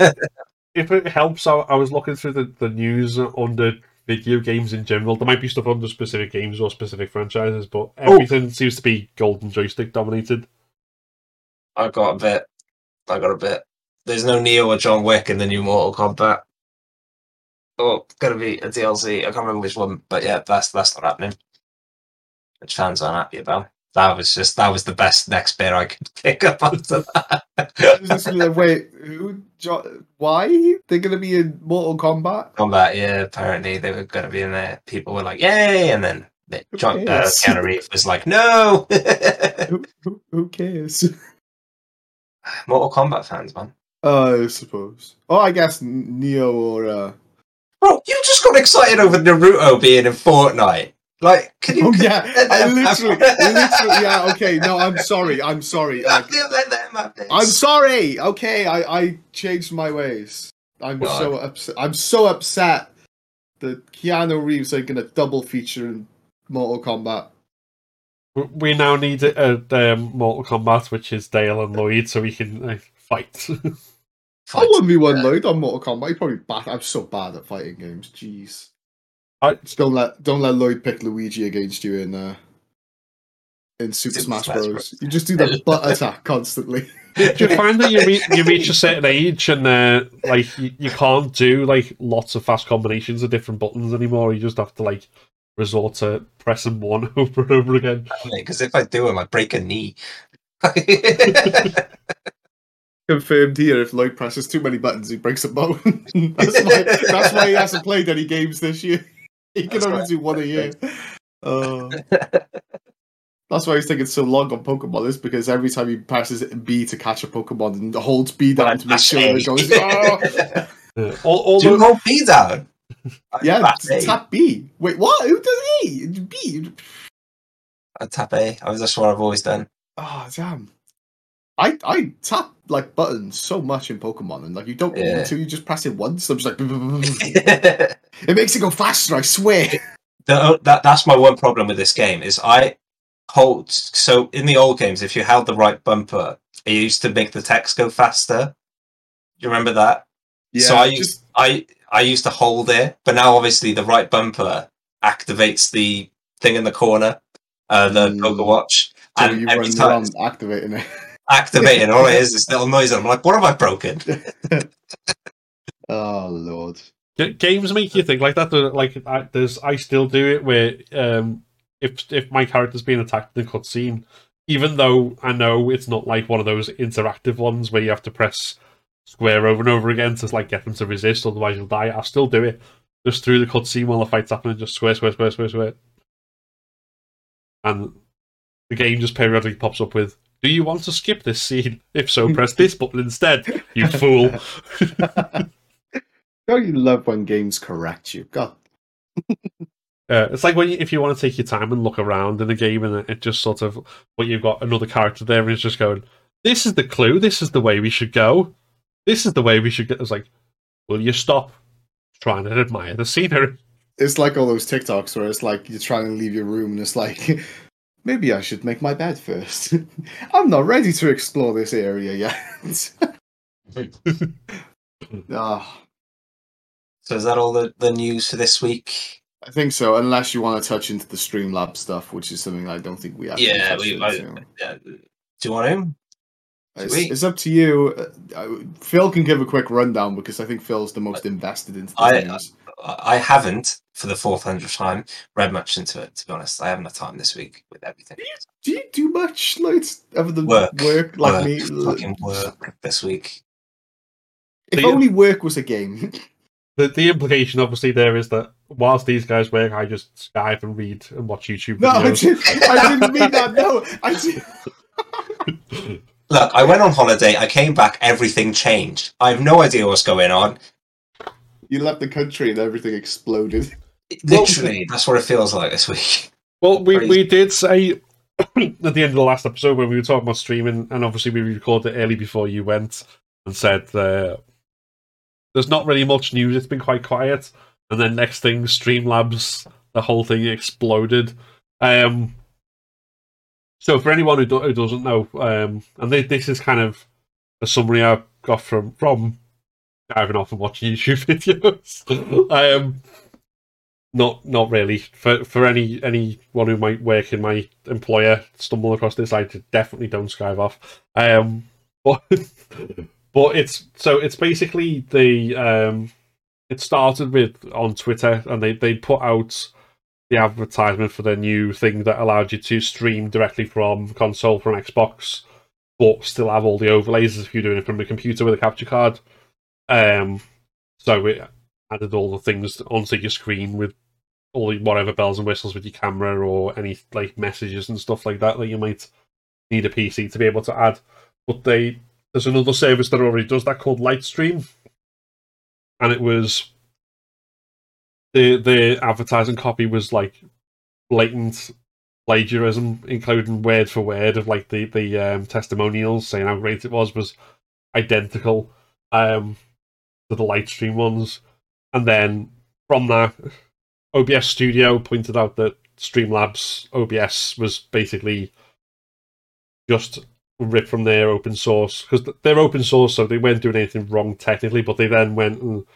if it helps, I, I was looking through the, the news under video games in general. There might be stuff under specific games or specific franchises, but oh. everything seems to be golden joystick dominated. I got a bit. I got a bit. There's no Neo or John Wick in the new Mortal Kombat. Oh, gonna be a DLC. I can't remember which one, but yeah, that's that's not happening. Which fans aren't happy about. That was just that was the best next bit I could pick up after that. Wait, who? Jo- why they're gonna be in Mortal Kombat? Kombat, yeah, apparently they were gonna be in there. People were like, "Yay!" and then the- John uh? Keanu Reeves was like, "No." Who, who, who cares? Mortal Kombat fans, man. Uh, I suppose. Oh, I guess Neo or uh. Bro, you just got excited over Naruto being in Fortnite. Like, can you? Oh yeah, I literally, literally. Yeah, okay. No, I'm sorry. I'm sorry. Like, Let them- let them have this. I'm sorry. Okay, I I changed my ways. I'm God. so upset. I'm so upset that Keanu Reeves ain't gonna double feature in Mortal Kombat. We- We now need a, a um, Mortal Kombat, which is Dale and Lloyd, so we can uh, fight. I Fight. wouldn't be one Yeah. load on Mortal Kombat. He'd probably bad. I'm so bad at fighting games. Jeez. I- Just don't let don't let Lloyd pick Luigi against you in uh in Super, Super Smash, Smash Bros. Bros. You just do the butt attack constantly. do you find that you, re- you reach a certain age and uh, like you, you can't do like lots of fast combinations of different buttons anymore? You just have to like resort to pressing one over and over again. Because if I do him, I break a knee. Confirmed here. If Lloyd presses too many buttons, he breaks a bone. that's why. That's why he hasn't played any games this year. He can That's only right. do one a year. Uh, that's why he's taking so long on Pokemon. Is because every time he passes B to catch a Pokemon and holds B down to make sure that it goes. "Ah!" Yeah. Al- Do you although hold B down? Yeah, Tap tap B. Wait, what? Who does A? B. I tap A. I was that's what I've always done. Oh damn. I I tap like buttons so much in Pokemon, and like you don't need Yeah. to. You just press it once. I'm just like, it makes it go faster. I swear. that that's my one problem with this game is I hold so in the old games if you held the right bumper it used to make the text go faster. You remember that? Yeah. So I used I I used to hold it, but now obviously the right bumper activates the thing in the corner, uh, the Mm. Poker Watch, So and you every time activating it. activated, all it is this little noise, and I'm like, what have I broken? oh lord. G- games make you think like that. Like I, there's, I still do it where um, if if my character's being attacked in a cutscene, even though I know it's not like one of those interactive ones where you have to press square over and over again to like get them to resist, otherwise you'll die. I'll still do it just through the cutscene while the fight's happening, just square, square, square, square, square, and the game just periodically pops up with. Do you want to skip this scene? If so, press this button instead. You fool! Don't you love when games correct you? God. Uh, it's like when you, if you want to take your time and look around in a game, and it, it just sort of, but you've got another character there, and it's just going, "This is the clue. This is the way we should go. This is the way we should get." It's like, will you stop trying to admire the scenery? It's like all those TikToks where it's like you're trying to leave your room and it's like maybe I should make my bed first. I'm not ready to explore this area yet. Ah, So is that all the, the news for this week? I think so, unless you want to touch into the Streamlab stuff, which is something I don't think we actually Yeah, we. I, uh, do you want to? It's, it's up to you. Uh, Phil can give a quick rundown because I think Phil's the most invested into the I- news. I I haven't, for the fourth hundredth time, read much into it. To be honest, I haven't had time this week with everything. Do you do much like other than Work. work, like Work, me? fucking work this week. If So you- only work was a game. The, the implication, obviously, there is that whilst these guys work, I just Skype and read and watch YouTube no, I, videos. did, I didn't mean that. No, I did. Look, I went on holiday. I came back. Everything changed. I have no idea what's going on. You left the country and everything exploded. Literally, that's what it feels like this week. Well, we, Crazy. we did say at the end of the last episode when we were talking about streaming, and obviously we recorded it early before you went, and said uh, there's not really much news. It's been quite quiet, and then next thing, Streamlabs, the whole thing exploded. Um, so for anyone who, do, who doesn't know, um, and thi- this is kind of a summary I got from from diving off and watching YouTube videos. um, not not really. For for any anyone who might work in my employer stumble across this i definitely don't skive off. Um but but it's so it's basically the um it started with on twitter and they they put out the advertisement for their new thing that allowed you to stream directly from console from xbox but still have all the overlays if you're doing it from a computer with a capture card. Um so it added all the things onto your screen with all whatever bells and whistles with your camera or any like messages and stuff like that that you might need a PC to be able to add. But they there's another service that already does that called Lightstream, and it was the the advertising copy was like blatant plagiarism, including word for word of like the the um, testimonials saying how great it was was identical um, to the Lightstream ones, and then from that OBS Studio pointed out that Streamlabs OBS was basically just ripped from their open source because they're open source, so they weren't doing anything wrong technically. But they then went and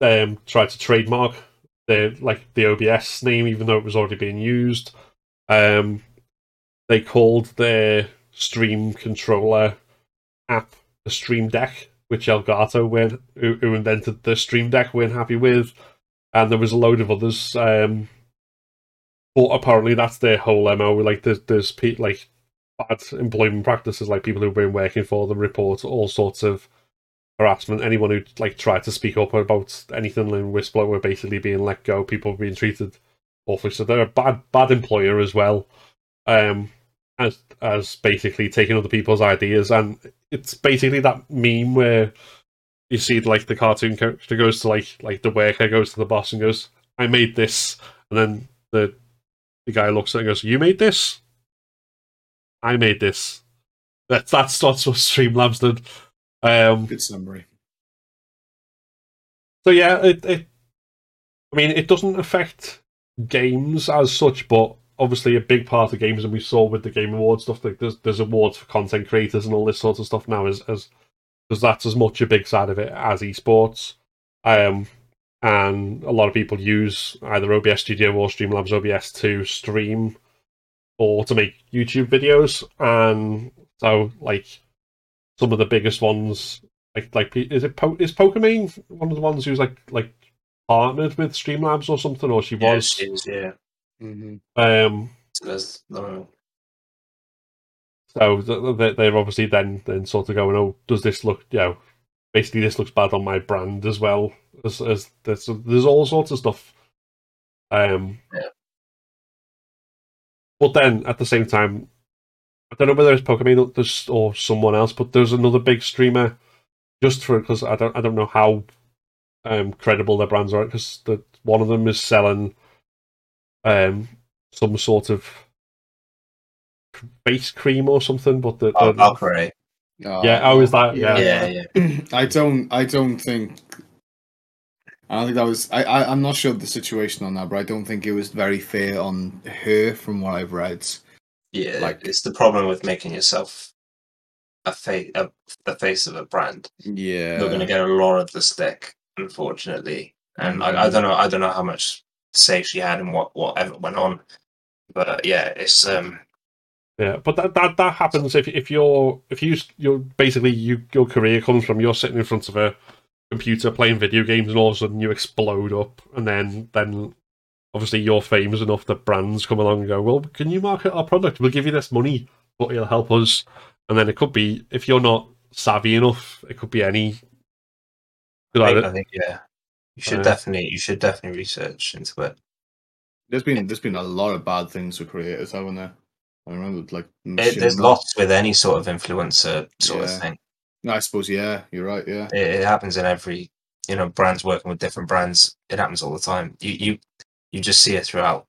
um, tried to trademark their like the OBS name, even though it was already being used. Um, they called their stream controller app the Stream Deck, which Elgato, went, who, who invented the Stream Deck, weren't happy with and there was a load of others. Um, but apparently, that's their whole mo. Like, there's there's pe- like bad employment practices, like people who've been working for them report all sorts of harassment. Anyone who like tried to speak up about anything in whistleblower were basically being let go. People being treated awfully. So they're a bad bad employer as well. Um, as as basically taking other people's ideas, and it's basically that meme where you see like the cartoon character goes to like like the worker goes to the boss and goes, "I made this," and then the the guy looks at it and goes, "You made this? I made this." That's that's that's what Streamlabs did. Um, Good summary. so yeah, it, it I mean it doesn't affect games as such, but obviously a big part of games, and we saw with the Game Awards stuff, like there's there's awards for content creators and all this sort of stuff now, as as because that's as much a big side of it as esports. Um, and a lot of people use either OBS Studio or Streamlabs OBS to stream or to make YouTube videos, and so like some of the biggest ones, like like is it po- is Pokimane one of the ones who's like like partnered with Streamlabs or something, or she Yeah, was. she is, yeah. hmm Um, So no. So th- th- they're obviously then then sort of going, oh, does this look, you know, basically this looks bad on my brand as well as as there's there's all sorts of stuff. Um, Yeah. But then at the same time, I don't know whether it's Pokimane or someone else, but there's another big streamer just for because I don't I don't know how um credible their brands are because the one of them is selling um some sort of face cream or something, but the, Oh, the- Valkyrae. yeah, how is that? Yeah, Yeah, yeah. I don't. I don't think. I don't think that was. I, I. I'm not sure of the situation on that, but I don't think it was very fair on her, from what I've read. Yeah, Like- it's the problem with making yourself a face, a, the face of a brand. Yeah. You're going to get a lot of the stick, unfortunately. And I, I don't know, I don't know how much say she had and what whatever went on, but yeah, it's um, yeah. But that that, that happens if if you're if you you're basically you your career comes from you're sitting in front of a computer playing video games and all of a sudden you explode up and then then obviously you're famous enough that brands come along and go, well, can you market our product? We'll give you this money, but it'll help us. And then it could be if you're not savvy enough, it could be any. I think, I think yeah, you should Uh, definitely, you should definitely research into it. There's been there's been a lot of bad things for creators, haven't there? I remember like. it there's lots with any sort of influencer sort Yeah. of thing. I suppose yeah, you're right. Yeah. It, it happens in every, you know, brands working with different brands. It happens all the time. You you you just see it throughout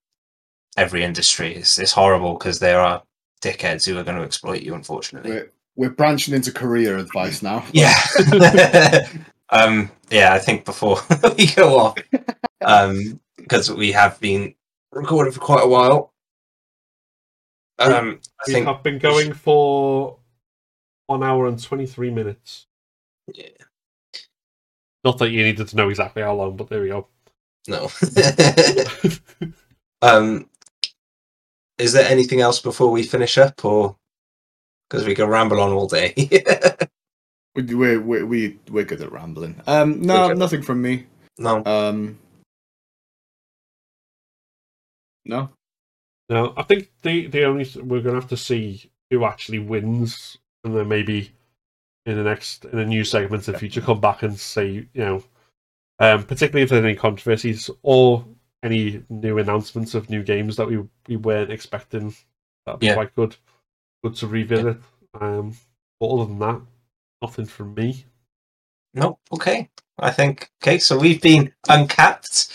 every industry. It's it's horrible because there are dickheads who are going to exploit you. Unfortunately, We're we're branching into career advice now. yeah. um. Yeah. I think before we go off, um, because we have been recording for quite a while. Um, I we think have been going for one hour and twenty three minutes. Yeah. Not that you needed to know exactly how long, but there we go. no. um, is there anything else before we finish up, or because we can ramble on all day? We- We're we we we're good at rambling. Um, no, nothing from me. no. Um, no. No, I think the the only we're gonna have to see who actually wins, and then maybe in the next in a new segment in the future come back and say you know, um, particularly if there's any controversies or any new announcements of new games that we we weren't expecting. That'd be Yeah. quite good. Good to revisit. Um, but other than that, nothing from me. No, okay. I think okay. So we've been uncapped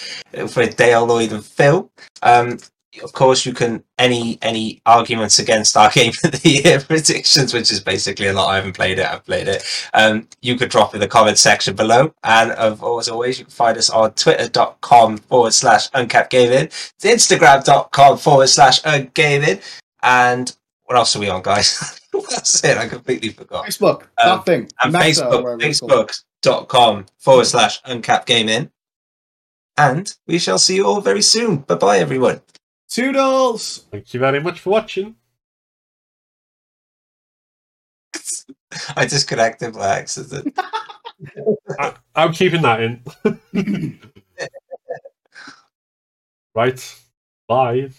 for Dale Lloyd and Phil. Um, of course, you can any any arguments against our game of the year predictions, which is basically a lot. I haven't played it. I've played it. Um, you could drop in the comment section below, and of as always, you can find us on twitter.com forward slash uncapped gaming, instagram.com forward slash ungaming, and what else are we on, guys? That's it. I completely forgot Facebook, Um, that thing. and Meta, Facebook, facebook.com forward slash uncapped gaming. And we shall see you all very soon. Bye bye, everyone. Toodles. Thank you very much for watching. I disconnected by accident. I, I'm keeping that in. right. Bye.